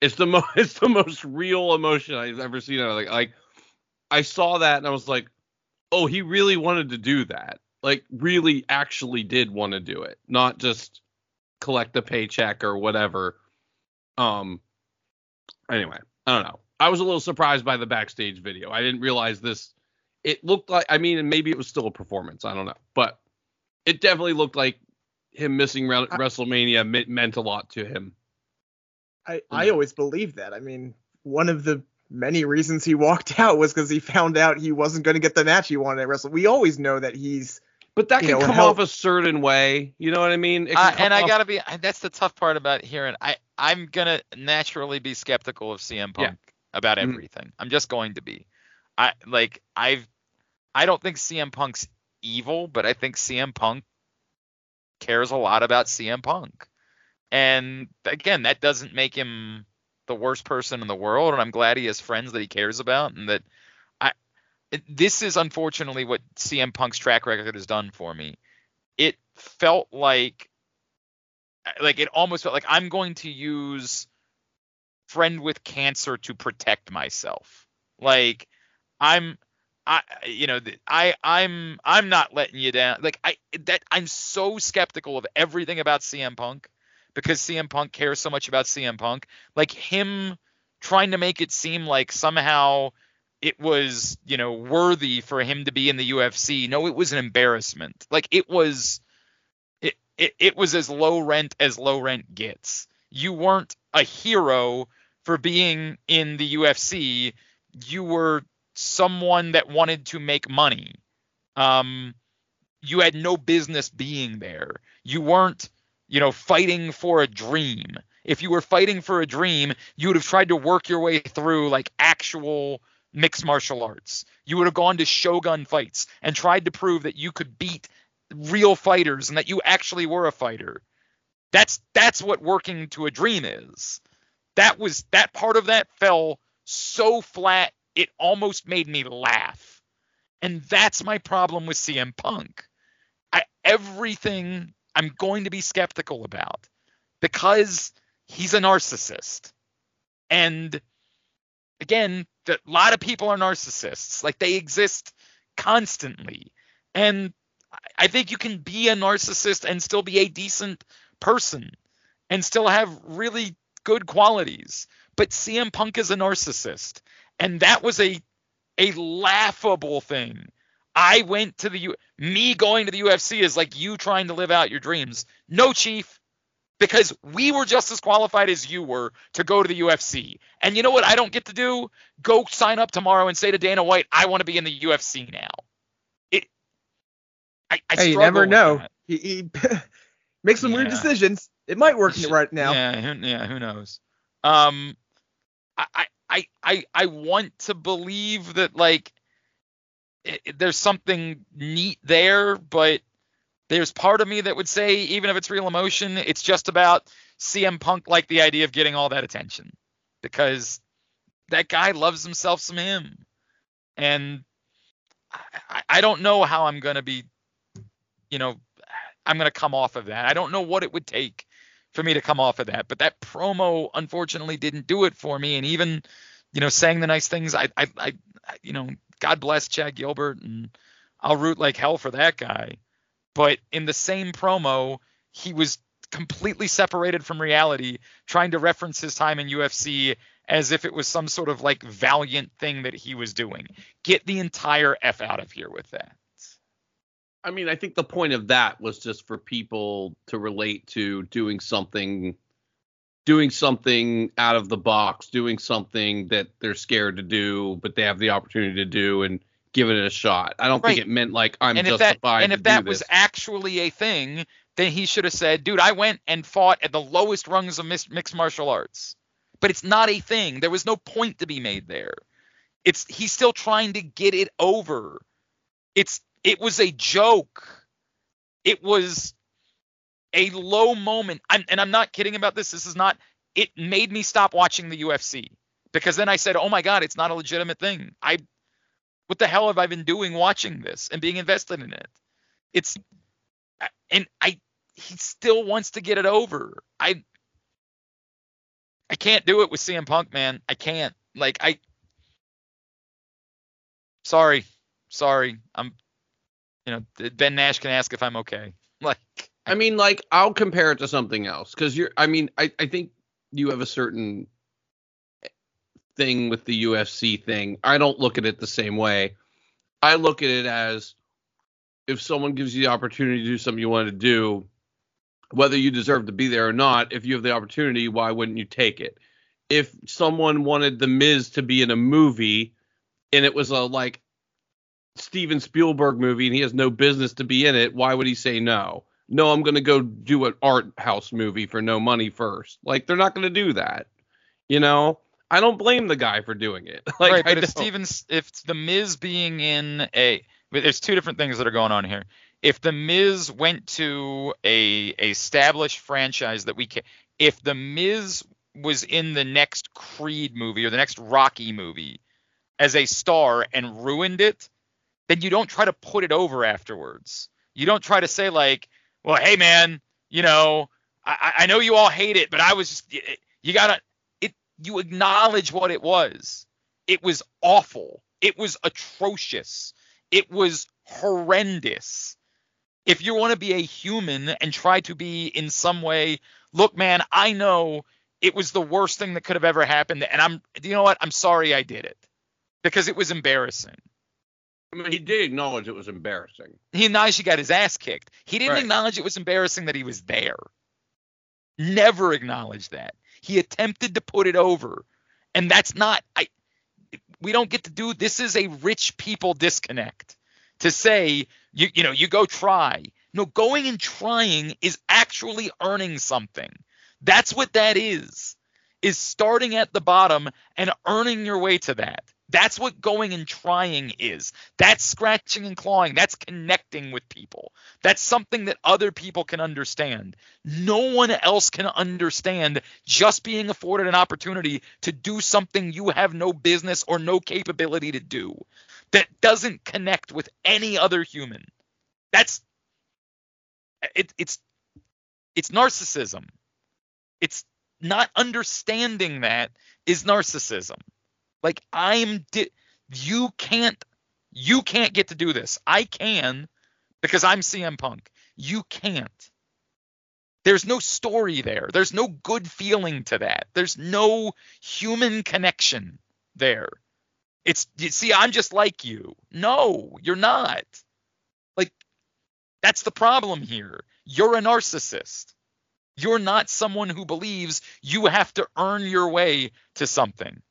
It's the most it's the most real emotion I've ever seen. Like like I saw that and I was like, oh, he really wanted to do that. Like really actually did want to do it, not just collect a paycheck or whatever. Um anyway, I don't know. I was a little surprised by the backstage video. I didn't realize this. It looked like, I mean, and maybe it was still a performance. I don't know, but it definitely looked like him missing Re- WrestleMania me- meant a lot to him. I, I always believed that. I mean, one of the many reasons he walked out was because he found out he wasn't going to get the match he wanted at Wrestle. We always know that he's But that can know, come help- off a certain way. You know what I mean? Uh, can come and I gotta be. That's the tough part about hearing. I I'm gonna naturally be skeptical of CM Yeah. Punk about Mhm. everything. I'm just going to be. I like I've. I don't think CM Punk's evil, but I think CM Punk cares a lot about CM Punk. And again, that doesn't make him the worst person in the world. And I'm glad he has friends that he cares about, and that I. This is unfortunately what CM Punk's track record has done for me. It felt like like it almost felt like I'm going to use friend with cancer to protect myself. Like I'm I you know I I'm I'm not letting you down. Like I that I'm so skeptical of everything about CM Punk because CM Punk cares so much about CM Punk. Like him trying to make it seem like somehow it was, you know, worthy for him to be in the UFC. No, it was an embarrassment. Like it was it, it, it was as low rent as low rent gets. You weren't a hero for being in the UFC. You were someone that wanted to make money. Um, you had no business being there. You weren't, you know, fighting for a dream. If you were fighting for a dream, you would have tried to work your way through like actual mixed martial arts. You would have gone to Shogun fights and tried to prove that you could beat real fighters and that you actually were a fighter. That's that's what working to a dream is. That was that part of that fell so flat it almost made me laugh. And that's my problem with CM Punk. I, everything I'm going to be skeptical about because he's a narcissist. And again, a lot of people are narcissists. Like they exist constantly. And I think you can be a narcissist and still be a decent person and still have really good qualities. But CM Punk is a narcissist, and that was a a laughable thing. I went to the U. Me going to the UFC is like you trying to live out your dreams. No, chief, because we were just as qualified as you were to go to the UFC. And you know what? I don't get to do go sign up tomorrow and say to Dana White, I want to be in the UFC now. It. I, I hey, you never know. that. He, he makes some weird decisions. It might work right now. Yeah, who, yeah, who knows? Um, I, I, I, I, I want to believe that like i there's something neat there, but there's part of me that would say even if it's real emotion, it's just about CM Punk like the idea of getting all that attention because that guy loves himself some him, and I- I don't know how I'm gonna be, you know, I'm gonna come off of that. I don't know what it would take for me to come off of that. But that promo unfortunately didn't do it for me. And even, you know, saying the nice things, I, I, I, you know, God bless Chad Gilbert, and I'll root like hell for that guy. But in the same promo, he was completely separated from reality, trying to reference his time in UFC as if it was some sort of like valiant thing that he was doing. Get the entire F out of here with that. I mean, I think the point of that was just for people to relate to doing something doing something out of the box, doing something that they're scared to do, but they have the opportunity to do and give it a shot. I don't Right. think it meant like I'm and if that justified and if that was this. actually a thing, then he should have said, "Dude, I went and fought at the lowest rungs of mixed martial arts." But it's not a thing. There was no point to be made there. It's he's still trying to get it over. It's it was a joke. It was a low moment. I'm, and I'm not kidding about this. This is not. It made me stop watching the UFC because then I said, "Oh my God, it's not a legitimate thing." I what the hell have I been doing watching this and being invested in it? It's and I he still wants to get it over. I I can't do it with CM Punk, man. I can't. Like I Sorry. Sorry. I'm you know, Ben Nash can ask if I'm okay. Like I mean, like I'll compare it to something else because you're. I mean, I I think you have a certain thing with the UFC thing. I don't look at it the same way. I look at it as if someone gives you the opportunity to do something you want to do, whether you deserve to be there or not. If you have the opportunity, why wouldn't you take it? If someone wanted the Miz to be in a movie, and it was a like Steven Spielberg movie and he has no business to be in it, why would he say no? No, I'm going to go do an art house movie for no money first. Like they're not going to do that. You know, I don't blame the guy for doing it. Like right, I but if don't. Stevens, if the Miz being in a, there's two different things that are going on here. If the Miz went to a, a established franchise that we can, if the Miz was in the next Creed movie or the next Rocky movie as a star and ruined it, then you don't try to put it over afterwards. You don't try to say like, well, hey man, you know, I, I know you all hate it, but I was just, you gotta, it, you acknowledge what it was. It was awful. It was atrocious. It was horrendous. If you want to be a human and try to be in some way, look, man, I know it was the worst thing that could have ever happened. And I'm, you know what? I'm sorry I did it because it was embarrassing. I mean, he did acknowledge it was embarrassing. He acknowledged he got his ass kicked. He didn't Right. acknowledge it was embarrassing that he was there. Never acknowledged that. He attempted to put it over. And that's not I we don't get to do this is a rich people disconnect. To say you you know, you go try. No, going and trying is actually earning something. That's what that is. Is starting at the bottom and earning your way to that. That's what going and trying is. That's scratching and clawing. That's connecting with people. That's something that other people can understand. No one else can understand just being afforded an opportunity to do something you have no business or no capability to do that doesn't connect with any other human. That's it, it's it's narcissism. It's not understanding that is narcissism. Like I'm di- you can't you can't get to do this. I can, because I'm CM Punk. You can't. There's no story there. There's no good feeling to that. There's no human connection there. It's you see, I'm just like you. No, you're not. Like that's the problem here. You're a narcissist. You're not someone who believes you have to earn your way to something.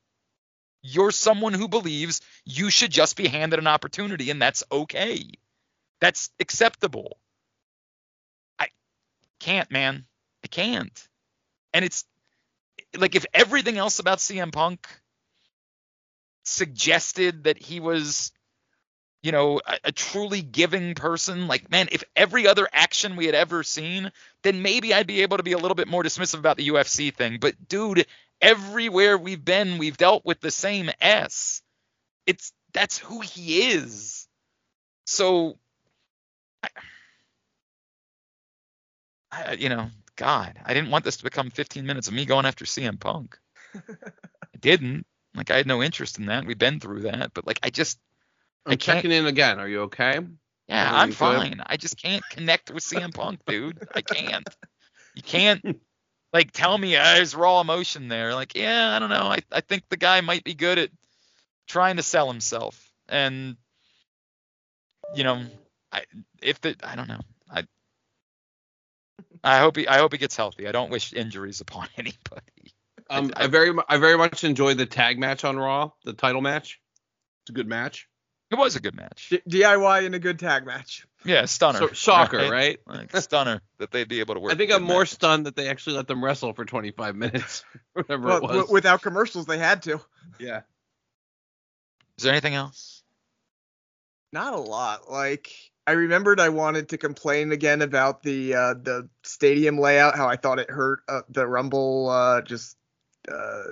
You're someone who believes you should just be handed an opportunity and that's okay. That's acceptable. I can't, man. I can't. And it's like if everything else about CM Punk suggested that he was you know a, a, truly giving person like man if every other action we had ever seen then maybe i'd be able to be a little bit more dismissive about the ufc thing but dude everywhere we've been we've dealt with the same s it's that's who he is so I, I, you know god i didn't want this to become 15 minutes of me going after cm punk i didn't like I had no interest in that. We've been through that, but like I just I'm checking in again. Are you okay? Yeah, I'm fine. Good? I just can't connect with CM Punk, dude. I can't. You can't like tell me uh, there's raw emotion there. Like, yeah, I don't know. I I think the guy might be good at trying to sell himself, and you know, I if the I don't know. I I hope he I hope he gets healthy. I don't wish injuries upon anybody. Um, I, I, very I very much enjoyed the tag match on Raw, the title match. It's a good match. It was a good match. D- DIY in a good tag match. Yeah, stunner. So, shocker, right? right? Like stunner that they'd be able to work. I think I'm more match. stunned that they actually let them wrestle for 25 minutes, whatever well, it was. W- without commercials, they had to. Yeah. Is there anything else? Not a lot. Like I remembered I wanted to complain again about the uh, the stadium layout, how I thought it hurt uh, the Rumble uh, just uh,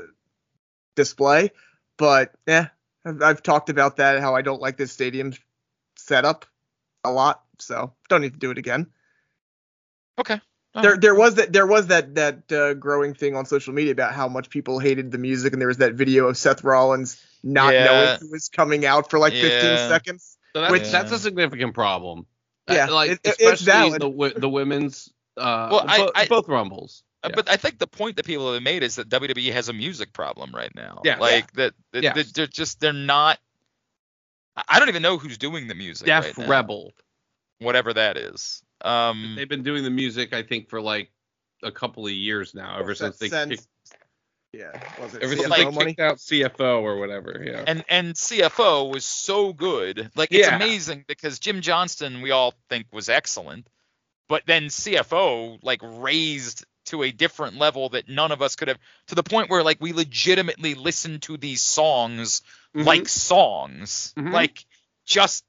display. But yeah, I've, I've, talked about that how I don't like this stadium setup a lot, so don't need to do it again. Okay. there, there was that there was that that uh, growing thing on social media about how much people hated the music, and there was that video of Seth Rollins not yeah. knowing who was coming out for like yeah. 15 seconds. So that's, which, that's a significant problem. Yeah, like it, especially the the women's uh, well, I, I, both rumbles. Uh, yeah. But I think the point that people have made is that WWE has a music problem right now. Yeah. Like yeah. that, that, yes. that they're just they're not. I don't even know who's doing the music. Def right Rebel. Whatever that is. Um, They've been doing the music, I think, for like a couple of years now. Ever since they kicked, yeah, was it ever since they money? kicked out CFO or whatever. Yeah. And and CFO was so good. Like it's yeah. amazing because Jim Johnston we all think was excellent, but then CFO like raised to a different level that none of us could have to the point where like we legitimately listened to these songs mm-hmm. like songs mm-hmm. like just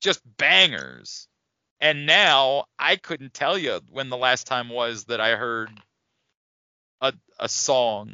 just bangers and now i couldn't tell you when the last time was that i heard a a song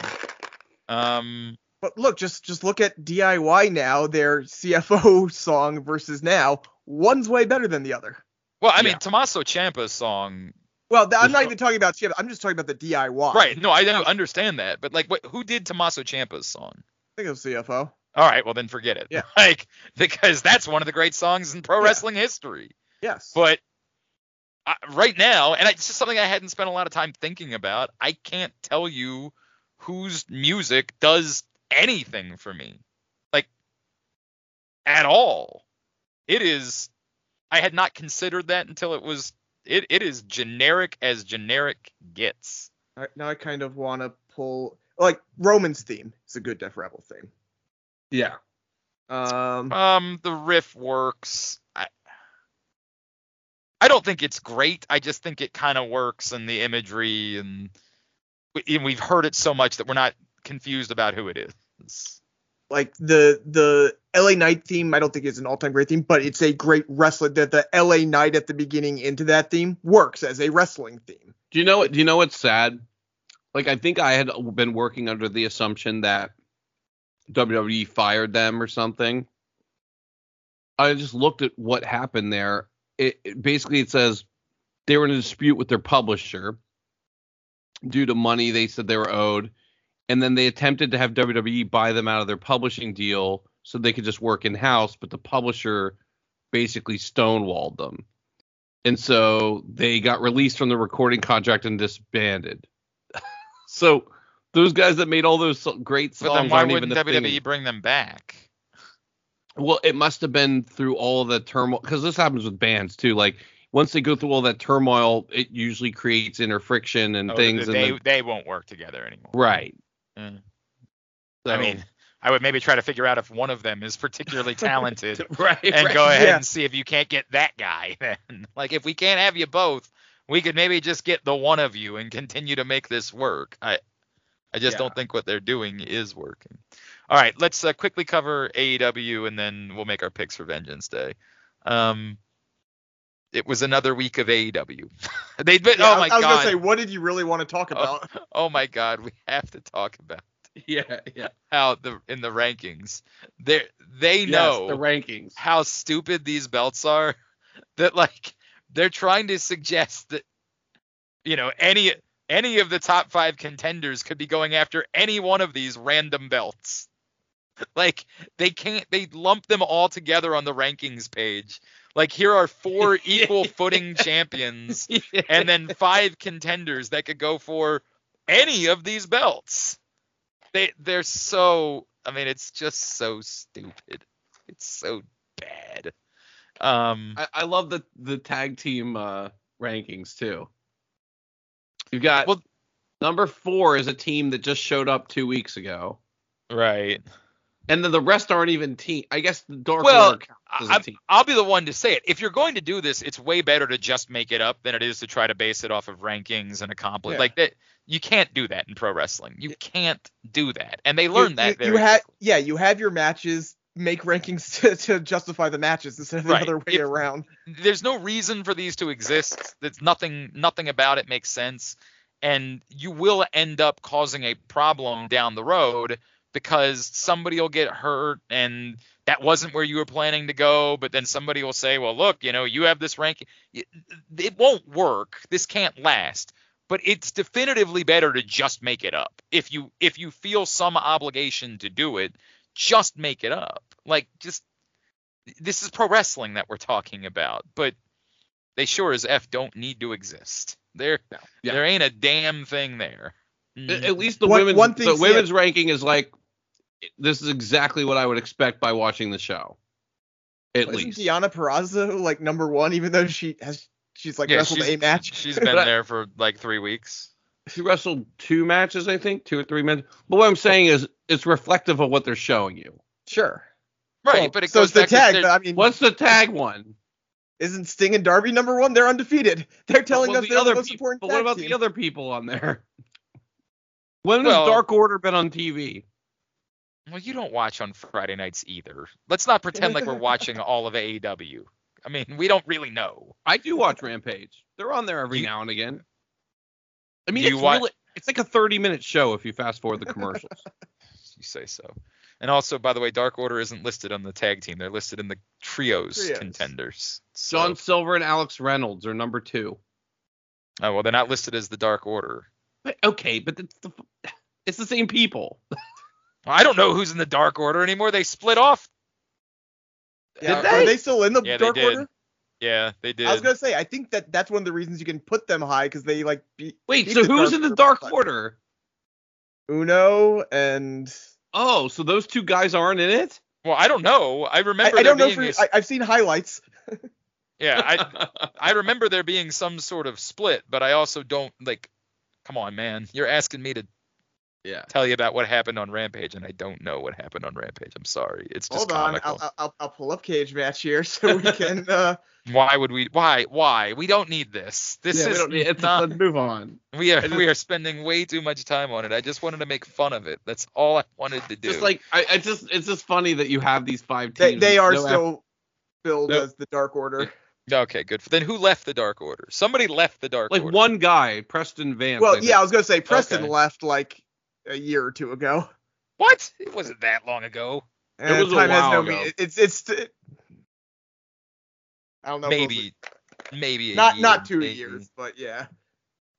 um but look just just look at diy now their cfo song versus now one's way better than the other well, I mean, Tommaso Ciampa's song well, I'm not even talking about Ciampa. I'm just talking about the DIY. Right. No, I don't understand that. But like, what? Who did Tommaso Ciampa's song? I think it was CFO. All right. Well, then forget it. Yeah. Like, because that's one of the great songs in pro yeah. wrestling history. Yes. But uh, right now, and it's just something I hadn't spent a lot of time thinking about. I can't tell you whose music does anything for me, like at all. It is. I had not considered that until it was it, it is generic as generic gets. now I kind of want to pull like Roman's theme. It's a good Def Rebel theme. Yeah. Um. Um. The riff works. I. I don't think it's great. I just think it kind of works, and the imagery, and, and we've heard it so much that we're not confused about who it is like the the LA Knight theme, I don't think is an all time great theme, but it's a great wrestling. That the LA Knight at the beginning into that theme works as a wrestling theme. Do you know what? Do you know what's sad? Like I think I had been working under the assumption that WWE fired them or something. I just looked at what happened there. It, it basically it says they were in a dispute with their publisher due to money they said they were owed and then they attempted to have WWE buy them out of their publishing deal so they could just work in house, but the publisher basically stonewalled them. and so they got released from the recording contract and disbanded. so those guys that made all those great But then why wouldn't a WWE thing. bring them back? Well, it must have been through all the turmoil because this happens with bands too. Like once they go through all that turmoil, it usually creates inner friction and Oh, things. they and then- they won't work together anymore. right. Mm. So, I mean, I would maybe try to figure out if one of them is particularly talented right. and right. go ahead Yeah. and see if you can't get that guy. Then, like, if we can't have you both, we could maybe just get the one of you and continue to make this work. I, I just Yeah. don't think what they're doing is working. All right, let's uh, quickly cover AEW and then we'll make our picks for Vengeance Day. Um, it was another week of AEW. they, Yeah, oh my I was god, gonna say, what did you really want to talk Oh. about? oh my god, we have to talk about Yeah. Yeah. how the in the rankings, they they Yes, know the rankings. how stupid these belts are that like they're trying to suggest that you know any any of the top 5 contenders could be going after any one of these random belts like they can't they lump them all together on the rankings page like here are four equal footing champions and then five contenders that could go for any of these belts. They they're so I mean it's just so stupid. It's so bad. Um I, I love the the tag team uh, rankings too. You've got Well- number four is a team that just showed up two weeks ago, right. and then the rest aren't even team. I guess the Dark Well, Order counts as a I. I'll be the one to say it. If you're going to do this, it's way better to just make it up than it is to try to base it off of rankings and accomplish Yeah. like that. You can't do that in pro wrestling. You can't do that, and they learned you, that you, very you had, yeah, you have your matches. Make rankings to, to justify the matches instead of the Right. other way If- around. there's no reason for these to exist. There's nothing nothing about it makes sense. And you will end up causing a problem down the road because somebody will get hurt and that wasn't where you were planning to go, but then somebody will say, "Well, look, you know, you have this ranking. It, it won't work. This can't last." But it's definitively better to just make it up. If you if you feel some obligation to do it, just make it up. Like just this is pro wrestling that we're talking about, but they sure as f don't need to exist. There, Yeah. there ain't a damn thing there. At at least the One- women's one the Sam- women's ranking is like this is exactly what I would expect by watching the show. At Isn't least. Deonna Purrazzo like number one, even though she has she's like Yeah, wrestled she's- a match. She's been there for like three weeks. She wrestled two matches, I think, two or three matches. But what I'm saying is it's reflective of what they're showing you. Sure. Right, Well, but it so goes it's the tag. their- But I mean, What's the tag one? isn't Sting and Darby number one? They're undefeated. They're telling Well, us they're the most peop- important But tag what about team. the other people on there? When Well- has Dark Order been on TV? Well, you don't watch on Friday nights either. Let's not pretend like we're watching all of AEW. I mean, we don't really know. I do watch Rampage. They're on there every You- now and again. I mean, You it's wa- really it's like a 30 minute show if you fast forward the commercials. You say so. And also, by the way, Dark Order isn't listed on the tag team. They're listed in the trios, Trios. contenders. So, John Silver and Alex Reynolds are number two. oh well, they're not listed as the Dark Order. But, okay, but it's the it's the same people. I don't know who's in the Dark Order anymore. They split off. Yeah, Did Are they? they still in the Yeah, they Dark did. Order? Yeah, they did. I was gonna say, I think that that's one of the reasons you can put them high because they like beat Wait, so who's in the Dark by Order? Uno and Oh, so those two guys aren't in it? Well, I don't know. I I, remember. I there don't know being for this- I, I've seen highlights. yeah, I I remember there being some sort of split, but I also don't like. Come on, man. You're asking me to yeah. tell you about what happened on Rampage, and I don't know what happened on Rampage. I'm sorry. It's just Hold on, comical. I'll, I'll I'll pull up cage match here so we can. uh Why would we? Why? Why? We don't need this. This Yeah, we is don't need- it's- not. let's move on. We are we are spending way too much time on it. I just wanted to make fun of it. That's all I wanted to do. Just like I, I just it's just funny that you have these five teams. they with are no still billed Nope. as the Dark Order. okay, good. Then who left the Dark Order? Somebody left the Dark like Order. Like one guy, Preston Vance. Well, yeah, I was gonna say Preston Okay. left like a year or two ago. What? It wasn't that long ago. And was a time has while no ago. meaning. It's it's. I don't know. if it was Maybe, maybe a not year, not two maybe, years, but yeah.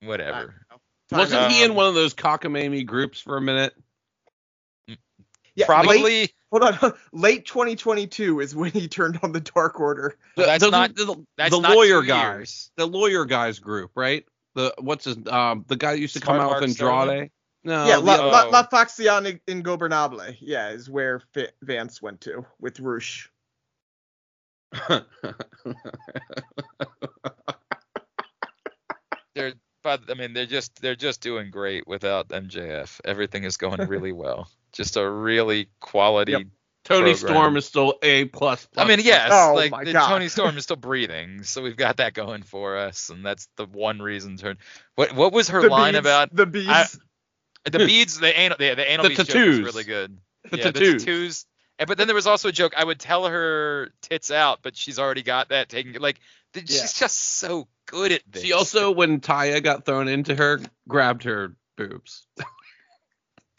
Whatever. don't know. Time Wasn't has- he in Um, one of those cockamamie groups for a minute? Yeah, late, Probably. hold on. Late 2022 is when he turned on the Dark Order. The, That's the- not- the, that's the not lawyer two guys, years. the lawyer guys group, right? The what's his um the guy that used to come Smart out Mark with Sterling? Andrade. No, yeah, the La, other- La, oh. La Facción Ingobernable. Yeah, is where Fa- Vance went to with Rush. They're, but I mean, they're just they're just doing great without MJF. Everything is going really well. Just a really quality. Yep. Tony program. Storm is still a plus. I mean, yes, Oh like my God. Toni Storm is still breathing, so we've got that going for us, and that's the one reason. To, what what was her the line beads, about the beads. I- the hmm. beads? The anal, the, the anal The beads joke tattoos. was really good. The yeah, tattoos. The tattoos. And, but then there was also a joke. I would tell her tits out, but she's already got that taken. Like th- Yeah. she's just so good at this. She also, when Taya got thrown into her, grabbed her boobs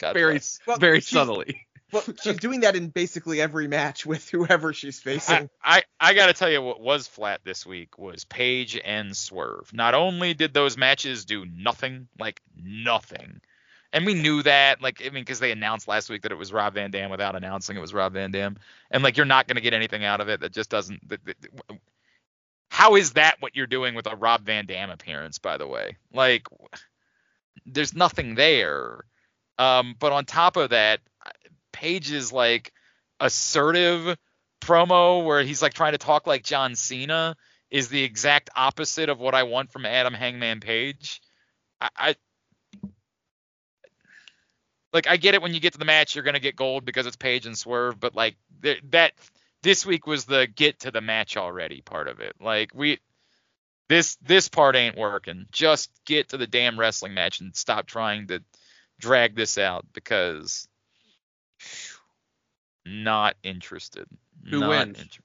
God very. Well, very subtly. well, she's doing that in basically every match with whoever she's I, facing. I, I gotta tell you what was flat this week was Page and Swerve. Not only did those matches do nothing, like nothing, and we knew that, like I mean, because they announced last week that it was Rob Van Dam without announcing it was Rob Van Dam, and like you're not gonna get anything out of it. That just doesn't. That, that- how is that what you're doing with a Rob Van Dam appearance? By the way, like there's nothing there. Um, but on top of that, Page's like assertive promo where he's like trying to talk like John Cena is the exact opposite of what I want from Adam Hangman Page. I, I like I get it when you get to the match you're gonna get gold because it's Page and Swerve, but like th- that this week was the get to the match already part of it. Like we this this part ain't working. Just get to the damn wrestling match and stop trying to drag this out because not interested. Who Not wins? inter-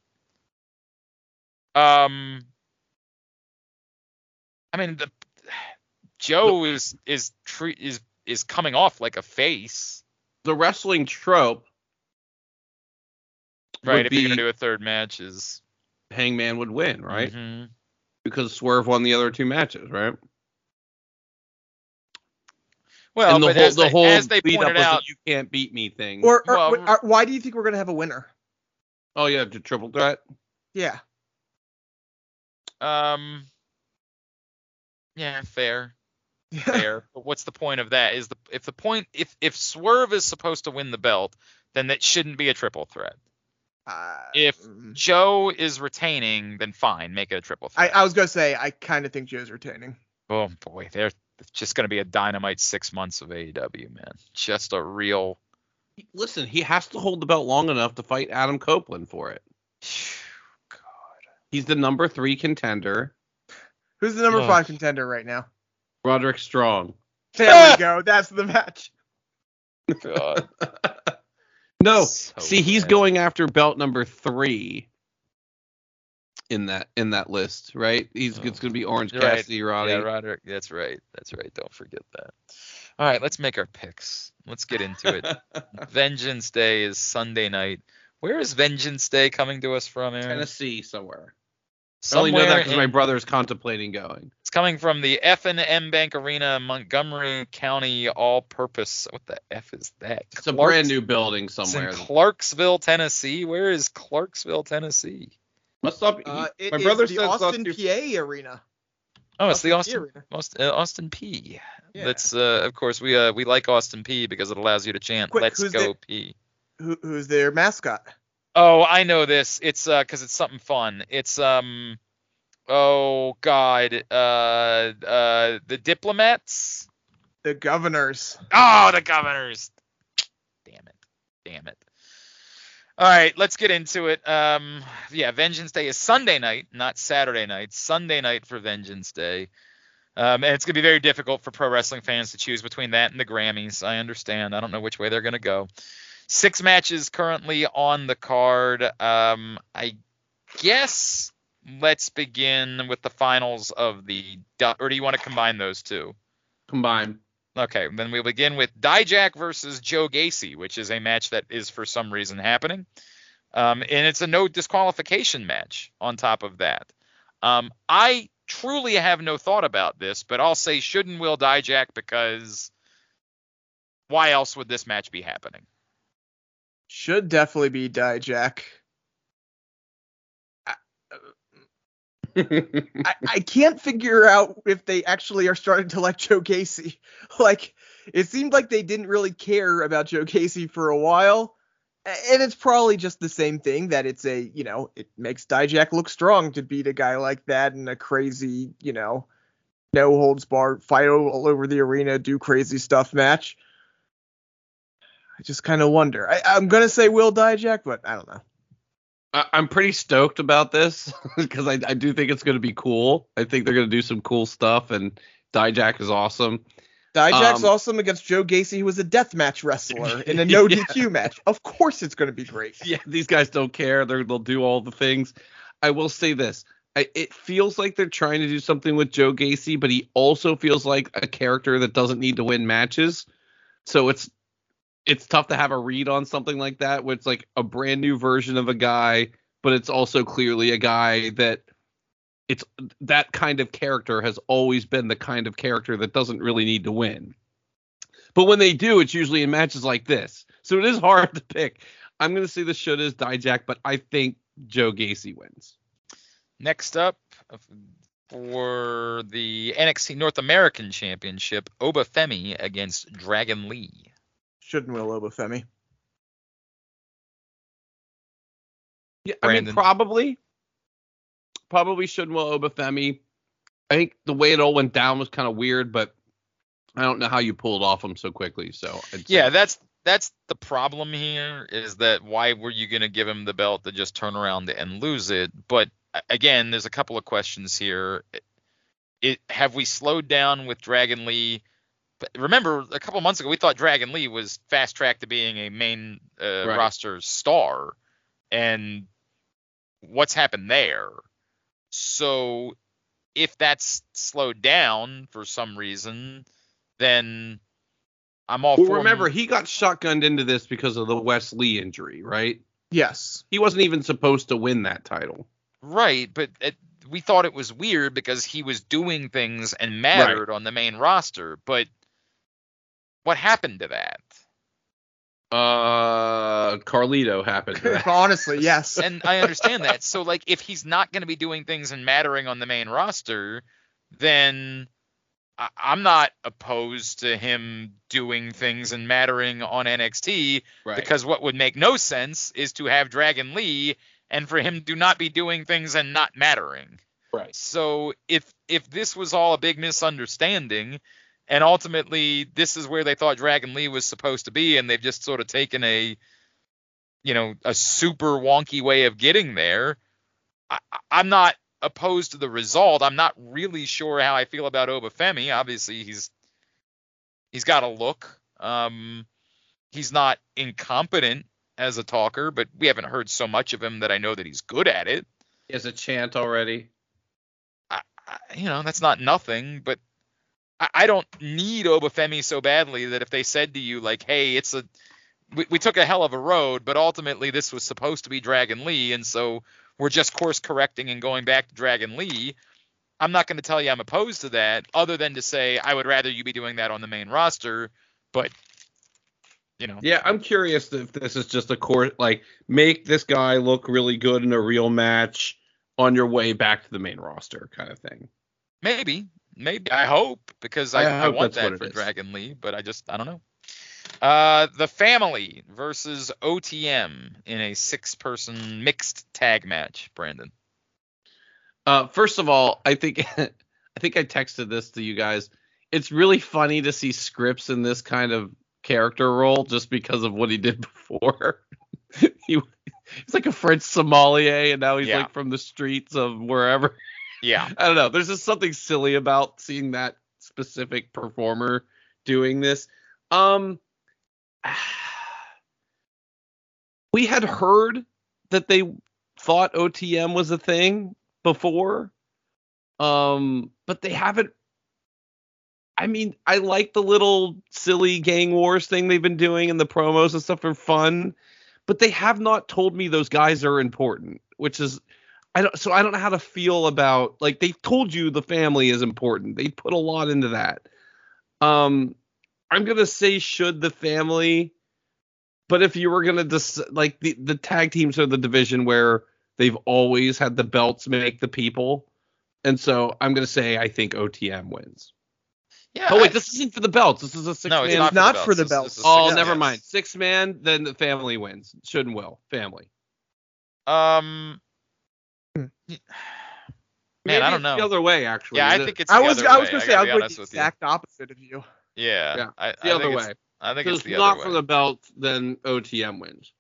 um, I mean the Joe is is tre- is is coming off like a face, The wrestling trope, right? Would If you're gonna do a third match, is Hangman would win, right? Mhm. Because Swerve won the other two matches, right? Well, and the but whole as the they, whole as they beat up pointed was out, the you can't beat me thing. Or, or, Well, or why do you think we're gonna have a winner? oh yeah, the triple threat. Yeah. um, yeah, fair. Fair. But what's the point of that? Is the if the point if if Swerve is supposed to win the belt, then that shouldn't be a triple threat. Uh, If- mm. Joe is retaining, then fine, make it a triple I, threat. I was gonna say I kind of think Joe's retaining. oh boy, they're it's just gonna be a dynamite six months of AEW, man. Just a real. Listen, he has to hold the belt long enough to fight Adam Copeland for it. God. He's the number three contender. Who's the number Ugh. five contender right now? Roderick Strong. There we go. That's the match. God. No, So see, he's going after belt number three in that in that list, right? He's Oh. it's gonna be Orange You're right. Cassidy, Roddy. Yeah, Roderick. That's right. That's right. Don't forget that. All right, let's make our picks. Let's get into it. Vengeance Day is Sunday night. Where is Vengeance Day coming to us from, Aaron? Tennessee somewhere. I only know that Somewhere because my in- brother's contemplating going. It's coming from the F and M Bank Arena, Montgomery County All-Purpose. What the F is that? It's a brand new building somewhere. It's in somewhere. Clarksville, Tennessee. Where is Clarksville, Tennessee? What's up? Uh, it my is brother the said it's not Austin too- Peay arena. Oh, it's the Austin arena. Austin, uh, Austin Peay. Yeah. That's uh, of course we uh we like Austin Peay because it allows you to chant Quick, "Let's go the- P." Who, who's their mascot? Oh, I know this. It's uh because it's something fun. It's um oh god uh uh the diplomats. The Governors. Oh, the governors. Damn it. Damn it. All right, let's get into it. Um, yeah, Vengeance Day is Sunday night, not Saturday night. Sunday night for Vengeance Day. Um, and it's gonna be very difficult for pro wrestling fans to choose between that and the Grammys. I understand. I don't know which way they're gonna go. Six matches currently on the card. Um, I guess let's begin with the finals of the. Or do you want to combine those two? Combined. Okay, then we'll begin with Dijak versus Joe Gacy, which is a match that is for some reason happening. Um, and it's a no disqualification match on top of that. Um, I truly have no thought about this, but I'll say should and will Dijak because why else would this match be happening? Should definitely be Dijak. I, I can't figure out if they actually are starting to like Joe Gacy. Like, it seemed like they didn't really care about Joe Gacy for a while. And it's probably just the same thing that it's a, you know, it makes Dijak look strong to beat a guy like that in a crazy, you know, no holds barred fight all over the arena, do crazy stuff match. I just kind of wonder. I, I'm gonna say Will Dijak, but I don't know. I, I'm pretty stoked about this because I, I do think it's going to be cool. I think they're going to do some cool stuff, and Dijak is awesome. Dijak's Um, awesome against Joe Gacy, who was a deathmatch wrestler in a no Yeah. DQ match. Of course, it's going to be great. Yeah, these guys don't care. They're, they'll do all the things. I will say this. I, it feels like they're trying to do something with Joe Gacy, but he also feels like a character that doesn't need to win matches. So it's it's tough to have a read on something like that, where it's like a brand new version of a guy, but it's also clearly a guy that it's that kind of character has always been the kind of character that doesn't really need to win. But when they do, it's usually in matches like this. So it is hard to pick. I'm gonna say the should is Dijak, but I think Joe Gacy wins. Next up for the NXT North American Championship, Oba Femi against Dragon Lee. Shouldn't will Oba Femi. Yeah, I mean probably, probably, probably Will Oba Femi. I think the way it all went down was kind of weird, but I don't know how you pulled off him so quickly. So I'd say- Yeah, that's that's the problem here is that why were you going to give him the belt to just turn around and lose it? But again, there's a couple of questions here. It have we slowed down with Dragon Lee? But remember, a couple months ago, we thought Dragon Lee was fast tracked to being a main uh, Right. roster star, and what's happened there? So, if that's slowed down for some reason, then I'm all Well, for him- remember he got shotgunned into this because of the Wes Lee injury, right? Yes. He wasn't even supposed to win that title. Right, but it, we thought it was weird because he was doing things and mattered on the main roster. But what happened to that? Uh, Carlito happened. to that. Honestly, yes. And I understand that. So, like, if he's not going to be doing things and mattering on the main roster, then I, I'm not opposed to him doing things and mattering on NXT right. because what would make no sense is to have Dragon Lee and for him to not be doing things and not mattering. right. So if if this was all a big misunderstanding, and ultimately this is where they thought Dragon Lee was supposed to be, and they've just sort of taken a, you know, a super wonky way of getting there, I, I'm not opposed to the result. I'm not really sure how I feel about Oba Femi. Obviously, he's he's got a look. Um, he's not incompetent as a talker, but we haven't heard so much of him that I know that he's good at it. He has a chant already. I, I- you know, that's not nothing, but I, I don't need Oba Femi so badly that if they said to you, like, hey, it's a, we, we took a hell of a road, but ultimately this was supposed to be Dragon Lee, and so we're just course correcting and going back to Dragon Lee. I'm not going to tell you I'm opposed to that, other than to say I would rather you be doing that on the main roster, but, you know, Yeah, I'm curious if this is just a course like make this guy look really good in a real match on your way back to the main roster kind of thing. Maybe, maybe. I hope because I, I I, want that for. Dragon Lee, but I just I don't know. Uh, the family versus OTM in a six-person mixed tag match. Brandon. Uh, first of all, I think I think I texted this to you guys. It's really funny to see Scrypts in this kind of character role just because of what he did before. he he's like a French sommelier, and now he's Yeah. like from the streets of wherever. Yeah. I don't know. There's just something silly about seeing that specific performer doing this. Um, we had heard that they thought OTM was a thing before, um, but they haven't. I mean, I like the little silly gang wars thing they've been doing and the promos and stuff are fun, but they have not told me those guys are important, which is I don't so I don't know how to feel about like they told you the family is important. They put a lot into that. Um I'm going to say should the family but if you were gonna dis- like the the tag teams are the division where they've always had the belts make the people, and so I'm gonna say I think OTM wins. Yeah. Oh wait, I- this isn't for the belts. This is a six no, it's man. not, not for for the the belts. This- belts. this is Oh, six never man. mind. Six man, then the family wins. Should and will. Family. Um. Hmm. Man, Maybe I don't it's The other way, actually. Yeah, I it- think it's. I the was other I was gonna I say I'll be the honest with you. exact opposite of you. Yeah, Yeah, I, the I other way. I think So it's it's the not other for the belt, then OTM wins.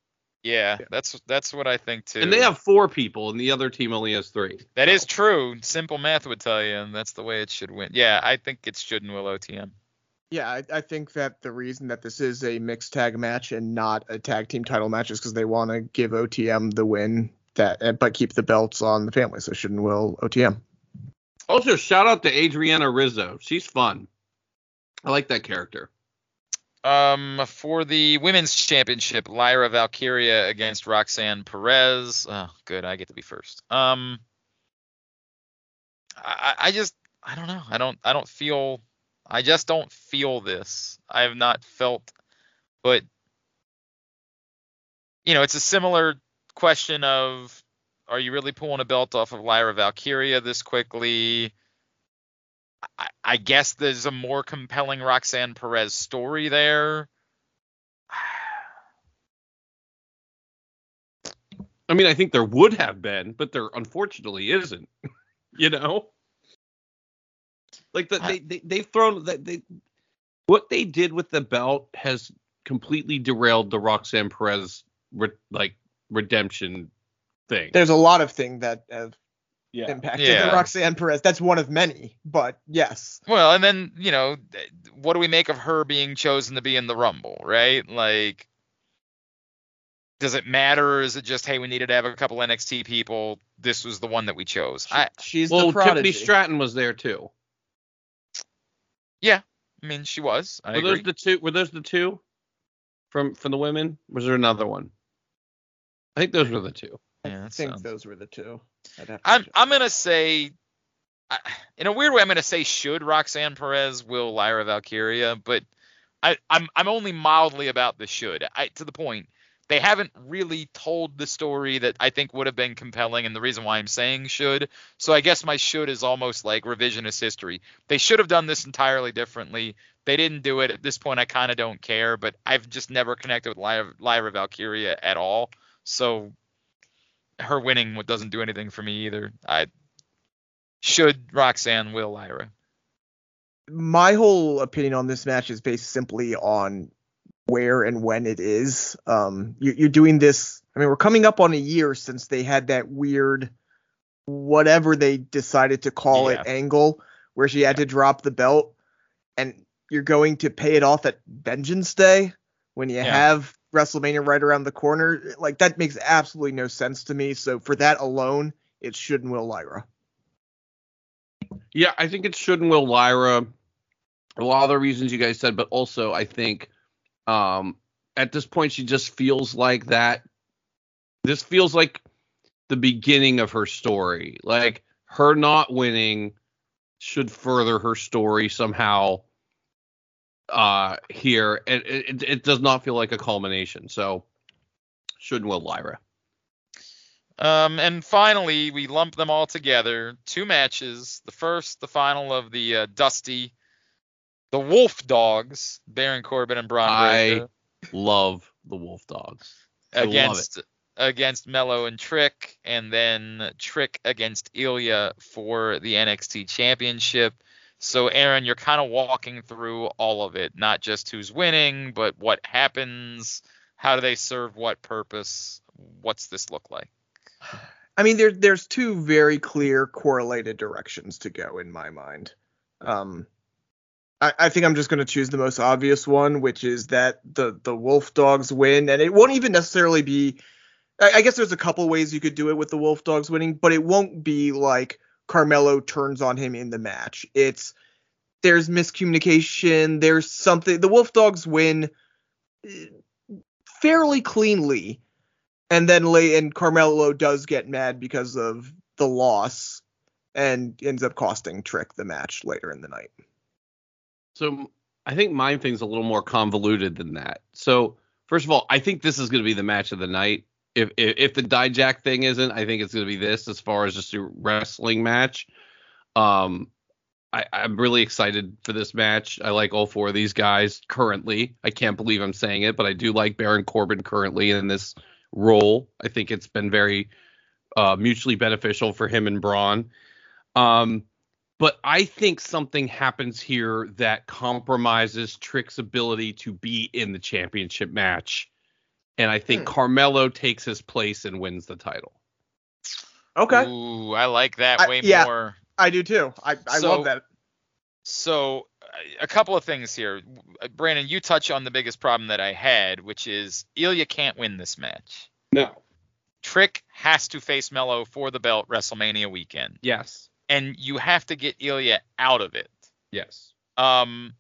Yeah, Yeah. that's that's what I think too. And they have four people, and the other team only has three. That So- is true. Simple math would tell you, and that's the way it should win. Yeah, I think it should and will OTM. Yeah, I, I think that the reason that this is a mixed tag match and not a tag team title match is because they want to give OTM the win that, but keep the belts on the family. So shouldn't will OTM. Also, shout out to Adriana Rizzo. She's fun. I like that character. Um, for the women's championship, Lyra Valkyria against Roxanne Perez. Oh, good, I get to be first. Um, I, I just, I don't know. I don't, I don't feel. I just don't feel this. I have not felt, but you know, it's a similar question of, are you really pulling a belt off of Lyra Valkyria this quickly? I, I guess there's a more compelling Roxanne Perez story there. I mean, I think there would have been, but there unfortunately isn't. you know, like the, they they they've thrown that they what they did with the belt has completely derailed the Roxanne Perez re, like redemption thing. There's a lot of things that have Yeah. impacted Yeah. Roxanne Perez. That's one of many, but yes. Well, and then you know, what do we make of her being chosen to be in the Rumble, right? Like, does it matter, or is it just hey, we needed to have a couple NXT people? This was the one that we chose. She- I, she's Well, the prodigy. Tiffany Stratton was there too. Yeah, I mean, she was. I were agree. those the two? Were those the two from from the women? Was there another one? I think those were the two. yeah, I think sounds- those were the two. I'd have to I'm. I'm gonna say, I, in a weird way, I'm gonna say should Roxanne Perez will Lyra Valkyria, but I I'm I'm only mildly about the should. I to the point they haven't really told the story that I think would have been compelling, and the reason why I'm saying should. So I guess my should is almost like revisionist history. They should have done this entirely differently. They didn't do it. At this point, I kind of don't care, but I've just never connected with Lyra, Lyra Valkyria at all. So her winning what doesn't do anything for me either. I should Roxanne will Lyra. my whole opinion on this match is based simply on where and when it is. Um, you, you're doing this. I mean, we're coming up on a year since they had that weird, whatever they decided to call Yeah. it, angle where she had to drop the belt, and you're going to pay it off at Vengeance Day when you Yeah. have WrestleMania right around the corner. Like that makes absolutely no sense to me. So for that alone, it should and will Lyra. Yeah, I think it should and will Lyra. A lot of the reasons you guys said, but also I think um at this point she just feels like that. This feels like the beginning of her story. Like her not winning should further her story somehow uh here. And it, it, it does not feel like a culmination. So should and will Lyra. Um, and finally, we lump them all together. Two matches. The first, the final of the uh, Dusty, the Wolf Dogs, Baron Corbin and Bron I Breakker Love the Wolf Dogs. I against against Mello and Trick, and then Trick against Ilja for the NXT Championship. So, Aaron, you're kind of walking through all of it, not just who's winning, but what happens, how do they serve what purpose, what's this look like? I mean, there there's two very clear correlated directions to go in my mind. Um, I, I think I'm just going to choose the most obvious one, which is that the the Wolf Dogs win, and it won't even necessarily be. I, I guess there's a couple ways you could do it with the Wolf Dogs winning, but it won't be like Carmelo turns on him in the match. It's there's miscommunication. There's something. The Wolf Dogs win eh, fairly cleanly and then late and Carmelo does get mad because of the loss and ends up costing Trick the match later in the night. So I think my thing's a little more convoluted than that. So First of all, I think this is going to be the match of the night. If if, if the Dijak thing isn't, I think it's going to be this as far as just a wrestling match. Um, I, I'm really excited for this match. I like all four of these guys currently. I can't believe I'm saying it, but I do like Baron Corbin currently in this role. I think it's been very uh, mutually beneficial for him and Bron. Um, but I think something happens here that compromises Trick's ability to be in the championship match. And I think Hmm. Carmelo takes his place and wins the title. Okay, Ooh, I like that I- way yeah. more. I do too. I, I So- love that. So, uh, a couple of things here. Uh, Brandon, you touch on the biggest problem that I had, which is Ilja can't win this match. No. Trick has to face Mello for the belt WrestleMania weekend, Yes. and you have to get Ilja out of it. Yes. Um,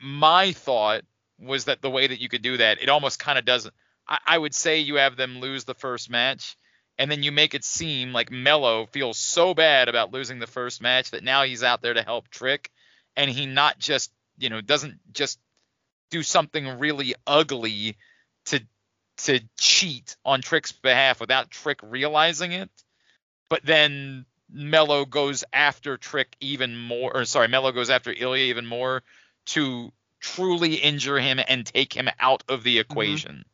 my thought was that the way that you could do that, it almost kind of doesn't. I, I would say you have them lose the first match, and then you make it seem like Mello feels so bad about losing the first match that now he's out there to help Trick, and he not just you know doesn't just do something really ugly to to cheat on Trick's behalf without Trick realizing it, but then Mello goes after Trick even more, or sorry, Mello goes after Ilja even more to truly injure him and take him out of the mm-hmm. equation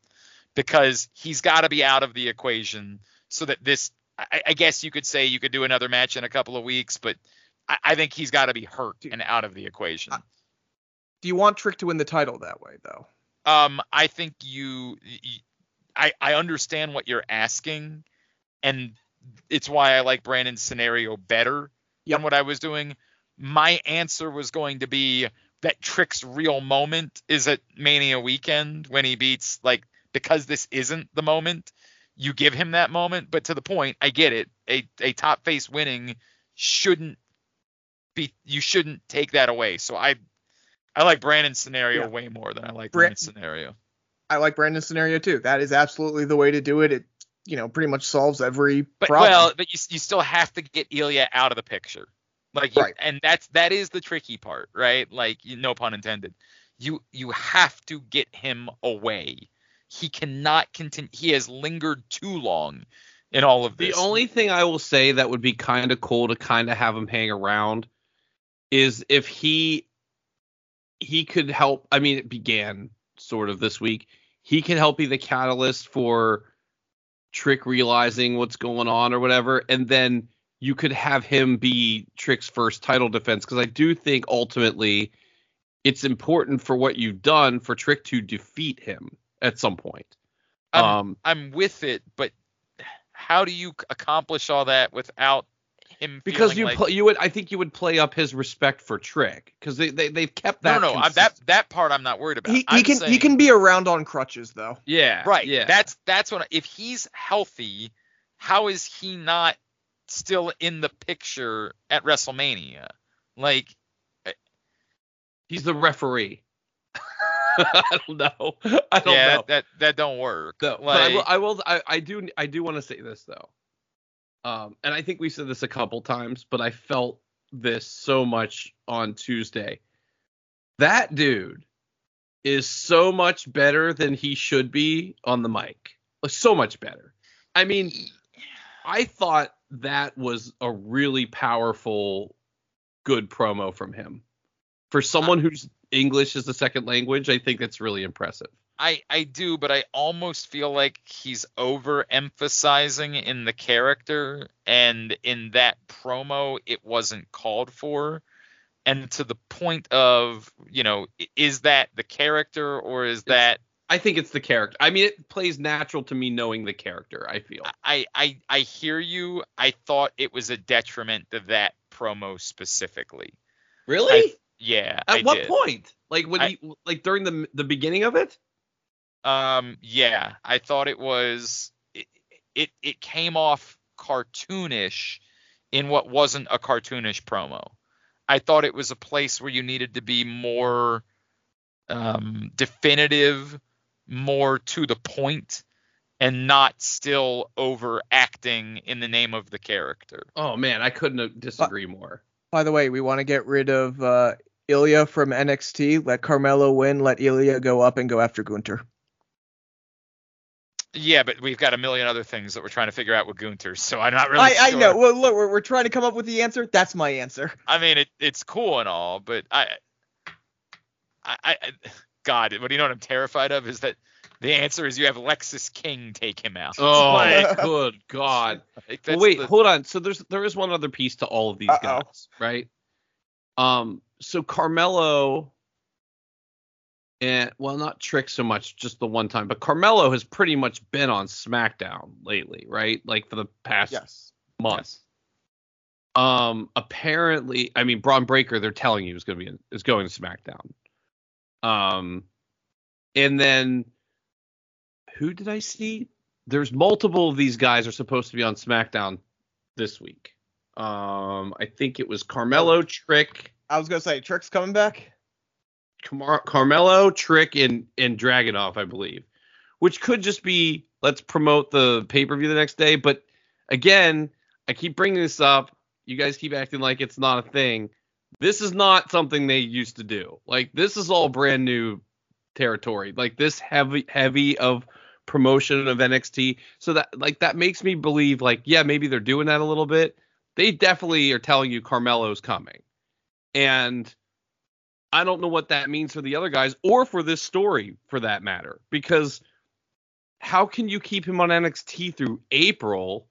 because he's got to be out of the equation so that this. I, I guess you could say you could do another match in a couple of weeks, but I, I think he's got to be hurt and out of the equation. Do you want Trick to win the title that way though? Um, I think you—I—I understand what you're asking, and it's why I like Brandon's scenario better Yep. than what I was doing. My answer was going to be that Trick's real moment is at Mania weekend when he beats like because this isn't the moment. You give him that moment, but to the point, I get it. A a top face winning shouldn't be. You shouldn't take that away. So I I like Brandon's scenario Yeah. way more than I like Bra- Brandon's scenario. I like Brandon's scenario too. That is absolutely the way to do it. It you know pretty much solves every But problem. well, but you you still have to get Ilja out of the picture, like you, Right. and that's that is the tricky part, right? Like you, no pun intended. You you have to get him away. He cannot continue. He has lingered too long in all of this. The only thing I will say that would be kind of cool to kind of have him hang around is if he he could help. I mean, it began sort of this week. He could help be the catalyst for Trick realizing what's going on or whatever, and then you could have him be Trick's first title defense because I do think ultimately it's important for what you've done for Trick to defeat him at some point. I'm, um, I'm with it, but how do you accomplish all that without him? because you like, pl- you would I think you would play up his respect for Trick because they, they they've kept that. no, no. I, that that part I'm not worried about. he, he I'm can he can be around on crutches though. yeah Right. yeah That's that's what I- if he's healthy, how is he not still in the picture at WrestleMania? Like he's the referee. I don't know. I don't yeah, know. that, that that don't work. No, but I will, I will I, I do I do want to say this though. Um, and I think we said this a couple times, but I felt this so much on Tuesday. That dude is so much better than he should be on the mic. So much better. I mean, I thought that was a really powerful, good promo from him. For someone whose English is the second language, I think that's really impressive. I I do, but I almost feel like he's overemphasizing in the character, and in that promo, it wasn't called for. And to the point of, you know, is that the character or is that I think it's the character. I mean, it plays natural to me knowing the character. I feel. I, I I hear you. I thought it was a detriment to that promo specifically. Really? Yeah. At I what did. point? Like when I- he, like during the the beginning of it? Um. Yeah. I thought it was. It it, it came off cartoonish in what wasn't a cartoonish promo. I thought it was a place where you needed to be more um, definitive, more to the point, and not still overacting in the name of the character. Oh man, I couldn't disagree more. By the way, we want to get rid of uh, Ilja from NXT. Let Carmelo win. Let Ilja go up and go after Gunther. Yeah, but we've got a million other things that we're trying to figure out with Gunther, so I'm not really. I, I know. Well, look, we're, we're trying to come up with the answer. That's my answer. I mean, it, it's cool and all, but I, I, I, God, what do you know what I'm terrified of is that the answer is you have Lexis King take him out. Oh, Like, good God. like, Well, wait, the- hold on. So there's there is one other piece to all of these Uh-oh. guys, right? Um, so Carmelo and well, not Trick so much, just the one time, but Carmelo has pretty much been on SmackDown lately, right? Like for the past Yes. month. Um, apparently, I mean, Bron Breakker, they're telling you is going to be in, is going to SmackDown. Um, and then who did I see? There's multiple of these guys are supposed to be on SmackDown this week. Um, I think it was Carmelo, Trick, I was gonna say Trick's coming back. Car- Carmelo, Trick, and and Dragunov, I believe, which could just be let's promote the pay per view the next day. But again, I keep bringing this up. You guys keep acting like it's not a thing. This is not something they used to do. Like this is all brand new territory. Like this heavy heavy of promotion of NXT. So that like that makes me believe like yeah maybe they're doing that a little bit. They definitely are telling you Carmelo's coming, and I don't know what that means for the other guys or for this story for that matter. Because how can you keep him on NXT through April?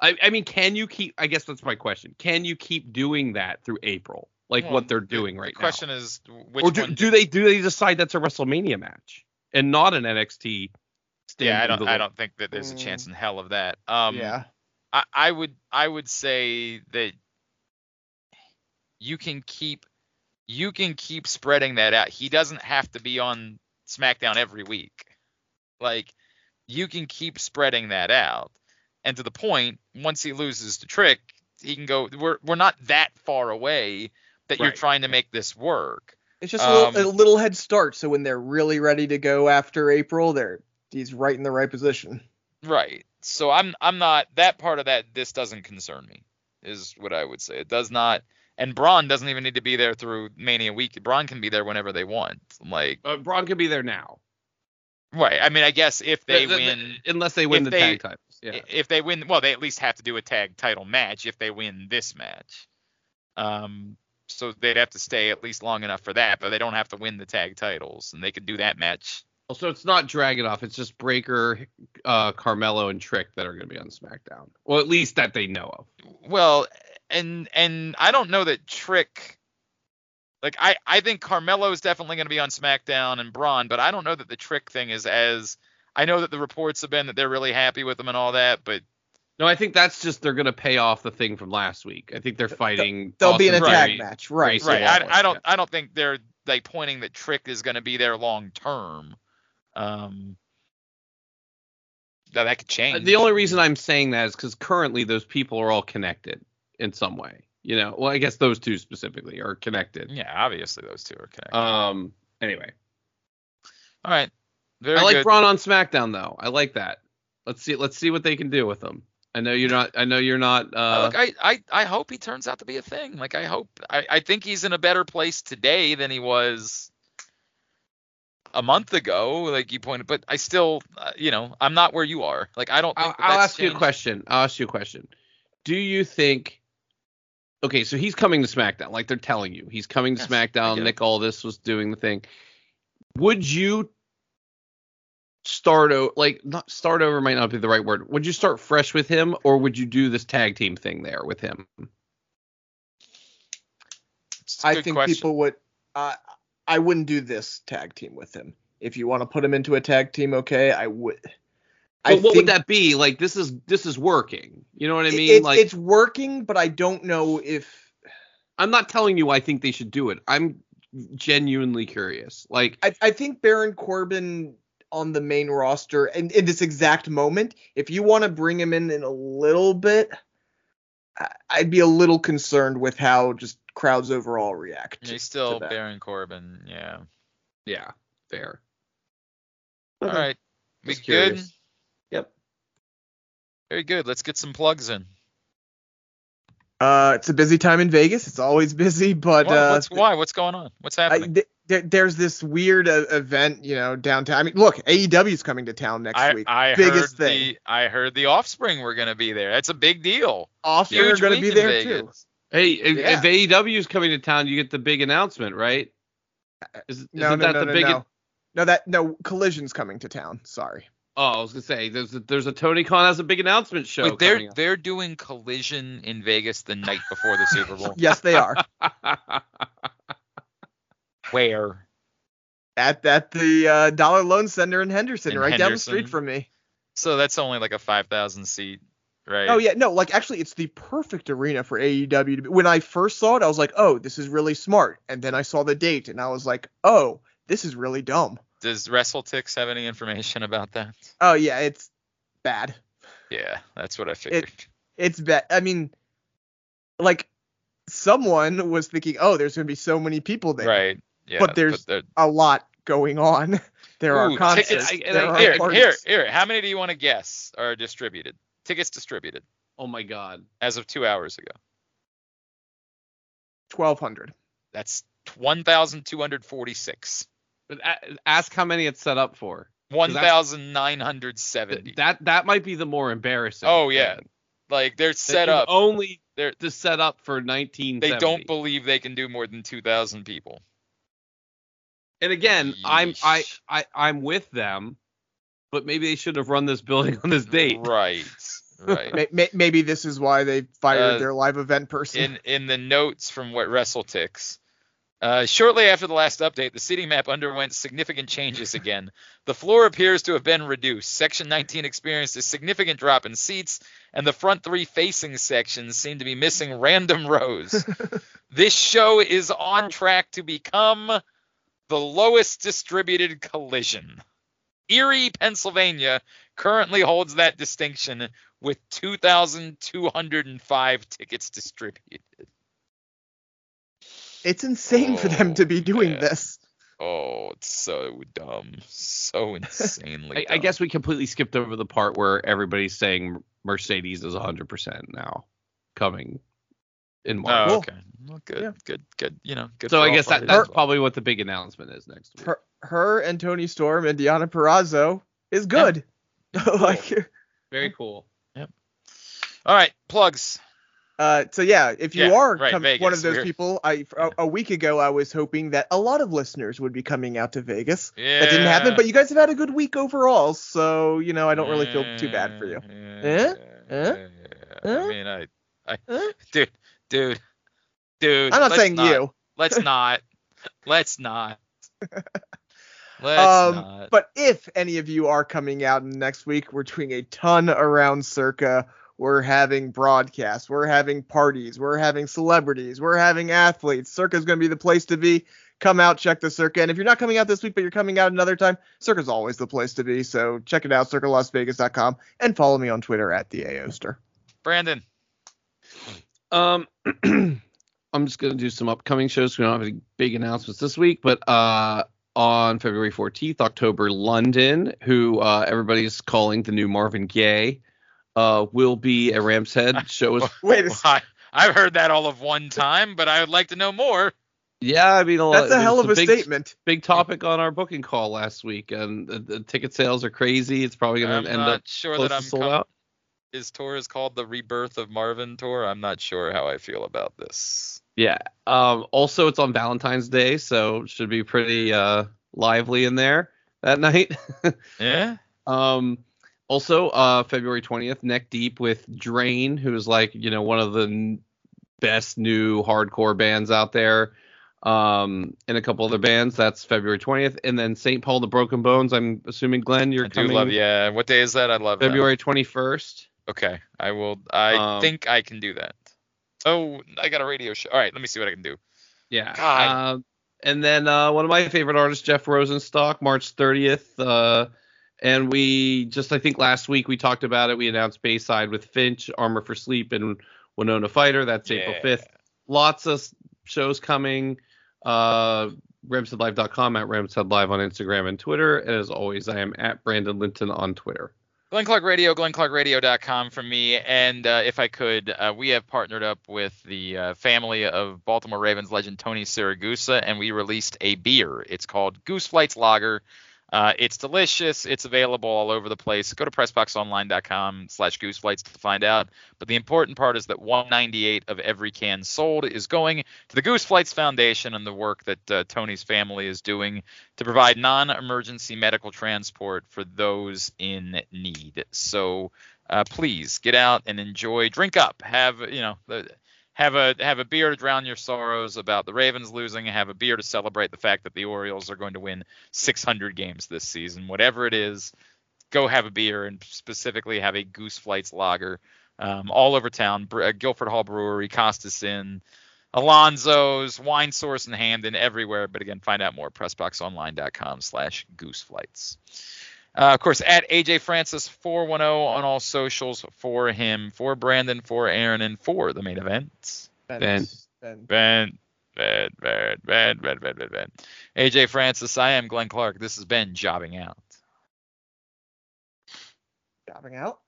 I, I mean, can you keep? I guess that's my question. Can you keep doing that through April, like Well, what they're the- doing right now. The question is, which? Or do, one do they do they decide that's a WrestleMania match and not an NXT? Yeah, I don't. I don't think that there's a chance in hell of that. Um, yeah. I, I would I would say that you can keep you can keep spreading that out. He doesn't have to be on SmackDown every week. Like you can keep spreading that out. And to the point, once he loses the Trick, he can go we're we're not that far away that you're trying to make this work. It's just a little, Um, a little head start, so when they're really ready to go after April, they're he's right in the right position. Right. So I'm I'm not that part of that this doesn't concern me is what I would say. It does not and Bron doesn't even need to be there through Mania week. Bron can be there whenever they want. Like Uh, Bron could be there now. right. I mean I guess if they The- the- win unless they win if the they- tag titles. Yeah. if they win well they at least have to do a tag title match if they win this match. Um so they'd have to stay at least long enough for that, but they don't have to win the tag titles and they could do that match Well, So it's not Dragunov. It's just Breakker, uh, Carmelo, and Trick that are going to be on SmackDown. Well, at least that they know of. Well, and and I don't know that Trick. Like I I think Carmelo is definitely going to be on SmackDown and Bron, but I don't know that the Trick thing is as. I know that the reports have been that they're really happy with him and all that, but No, I think that's just they're going to pay off the thing from last week. I think they're fighting. They'll be in a tag Theory. match, right? Right, right. I, I don't I don't think they're like pointing that Trick is going to be there long term. Um. That that could Uh, change. The only reason I'm saying that is because currently those people are all connected in some way. You know, well, I guess those two specifically are connected. Yeah, obviously those two are connected. Um. Anyway, all right. Very I like good. Bron on SmackDown though. I like that. Let's see. Let's see what they can do with him. I know you're not. I know you're not. Uh, Uh, Look, I, I, I hope he turns out to be a thing. Like I hope I, I think he's in a better place today than he was a month ago, like you pointed. But I still, uh, you know, I'm not where you are. Like I don't. I'll, I'll ask you a question. I'll ask you a question. Do you think? Okay, so he's coming to SmackDown, like they're telling you, he's coming to Yes, SmackDown. get it. Nick Aldis was doing the thing. Would you start o- like not start over might not be the right word. Would you start fresh with him, or would you do this tag team thing there with him? It's a I good think question. people would. Uh, I wouldn't do this tag team with him. If you want to put him into a tag team, okay, I would. I But what think would that be? Like this is this is working. You know what I mean? it's, like it's working, but I don't know if I'm not telling you I think they should do it. I'm genuinely curious. Like I, I think Baron Corbin on the main roster and in this exact moment, if you want to bring him in in a little bit, I- I'd be a little concerned with how just crowds overall react. he's to still that. Baron Corbin. Yeah. yeah, fair. All Okay. right. We Just good? Curious. Yep. Very good. Let's get some plugs in. Uh, it's a busy time in Vegas. It's always busy, but Why- uh, what's why? What's going on? What's I, happening? th- there, there's this weird uh, event, you know, downtown. I mean, look, AEW's coming to town next I, week. I Biggest heard thing. the I heard the Offspring were gonna be there. That's a big deal. Offspring are going to be there too. Hey, if, Yeah. if AEW is coming to town, you get the big announcement, right? Is, isn't No, no, that no, the no, big? no. No, that no collision's coming to town. Sorry. Oh, I was gonna say there's a, there's a Tony Khan has a big announcement show. Wait, they're coming they're doing Collision in Vegas the night before the Super Bowl. Yes, they are. Where? at at the uh, Dollar Loan Center in Henderson, In right down the street from me. So that's only like a five thousand seat, right? Oh yeah, no, like actually, it's the perfect arena for AEW. To be. When I first saw it, I was like, oh, this is really smart. And then I saw the date, and I was like, oh, this is really dumb. Does WrestleTix have any information about that? Oh yeah, it's bad. Yeah, that's what I figured. It's bad. I mean, like someone was thinking, oh, there's gonna be so many people there. right. Yeah. But there's- there- A lot going on. There are concerts. tickets- I- there I- are here, parties. here, here. How many do you want to guess are distributed? Tickets distributed oh my God. as of two hours ago. Twelve hundred. That's one thousand two hundred forty-six. But ask how many it's set up for. One that's- thousand nine hundred seventy. Th- That that might be the more embarrassing. Oh, yeah. thing. Like they're set is up. only They're to set up for 19. they don't believe they can do more than two thousand people. And again, I'm I, I I'm with them, but maybe they should have run this building on this date. Right. Right. May- may- Maybe this is why they fired Uh, their live event person. in in the notes from what WrestleTix. Uh, shortly after the last update, the city map underwent significant changes again. The floor appears to have been reduced. Section 19 experienced a significant drop in seats, and the front three facing sections seem to be missing random rows. this show is on track to become the lowest distributed collision. Erie, Pennsylvania currently holds that distinction with 2,205 tickets distributed. It's insane for them to be doing man. this. Oh, it's so dumb. So insanely I, I guess we completely skipped over the part where everybody's saying Mercedes is 100% now coming in oh, March. Oh, okay. Well, good, Yeah. good, good. You know, good. so I guess that, that's well. probably what the big announcement is next week. Her, her and Toni Storm and Deonna Purrazzo is good. like, Very cool. Yep. All right, plugs. Uh, so yeah, if you Yeah, are right, com- Vegas, one of those people, I a, a week ago I was hoping that a lot of listeners would be coming out to Vegas. Yeah. That didn't happen, but you guys have had a good week overall, so you know I don't really feel too bad for you. Yeah, Eh? yeah, Eh? I Eh? mean, I, I, Eh? dude, dude, dude. I'm not saying not, you, Let's not. Let's not. Let's um, not. but if any of you are coming out next week, we're doing a ton around Circa. We're having broadcasts, we're having parties, we're having celebrities, we're having athletes. Circa's going to be the place to be. Come out, check the Circa. And if you're not coming out this week, but you're coming out another time, Circa's always the place to be. So check it out, circalasvegas.com, and follow me on Twitter at the Aoster. Brandon. Um, I'm just gonna do some upcoming shows. We don't have any big announcements this week, but uh, on February 14th, October, London, who uh, everybody's calling the new Marvin Gaye, uh, will be at Ram's Head show. Is, Wait, I've heard that all of one time, but I would like to know more. yeah, I mean, a lot, that's a hell of a big, statement. Big topic on our booking call last week, and the, the ticket sales are crazy. It's probably gonna end not up sure close that to I'm sold com- out. His tour is called the Rebirth of Marvin tour. I'm not sure how I feel about this. Yeah. Um, also, it's on Valentine's Day, so it should be pretty uh, lively in there that night. Yeah. um, also, uh, February 20th, Neck Deep with Drain, who is like, you know, one of the n- best new hardcore bands out there. Um, and a couple other bands. That's February 20th. And then St. Paul the Broken Bones. I'm assuming, Glenn, you're I do coming love. Yeah. What day is that? I love that. February 21st. Okay. I will. I Um, think I can do that. Oh, I got a radio show. All right. Let me see what I can do. Yeah. Um, and then uh, one of my favorite artists, Jeff Rosenstock, March 30th. Uh, and we just, I think last week we talked about it. We announced Bayside with Finch, Armor for Sleep, and Winona Fighter. That's April 5th. Lots of shows coming. Uh, RamsHeadLive.com at Rams Head Live on Instagram and Twitter. And as always, I am at Brandon Linton on Twitter. Glenn Clark Radio, glennclarkradio.com from me. And uh, if I could, uh, we have partnered up with the uh, family of Baltimore Ravens legend Tony Siragusa, and we released a beer. It's called Goose Flights Lager. Uh, it's delicious. It's available all over the place. Go to pressboxonline.com slash gooseflights to find out. But the important part is that 198 of every can sold is going to the Goose Flights Foundation and the work that uh, Tony's family is doing to provide non-emergency medical transport for those in need. So uh, please get out and enjoy. Drink up. Have you know the have a have a beer to drown your sorrows about the Ravens losing, have a beer to celebrate the fact that the Orioles are going to win 600 games this season. Whatever it is, go have a beer and specifically have a Goose Flights lager um, all over town. uh, Guilford Hall Brewery, Costas Inn, Alonzo's, Wine Source in Hampden, everywhere. But again, find out more pressboxonline.com slash gooseflights. Uh, of course, at AJ Francis 410 on all socials for him, for Brandon, for Aaron, and for the main event. Ben. Ben. Ben, Ben, Ben, Ben, Ben, Ben, Ben, Ben. AJ Francis, I am Glenn Clark. This has been Jobbing Out. Jobbing out.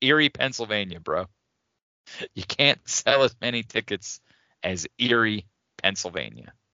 Erie, Pennsylvania, bro. You can't sell as many tickets as Erie, Pennsylvania.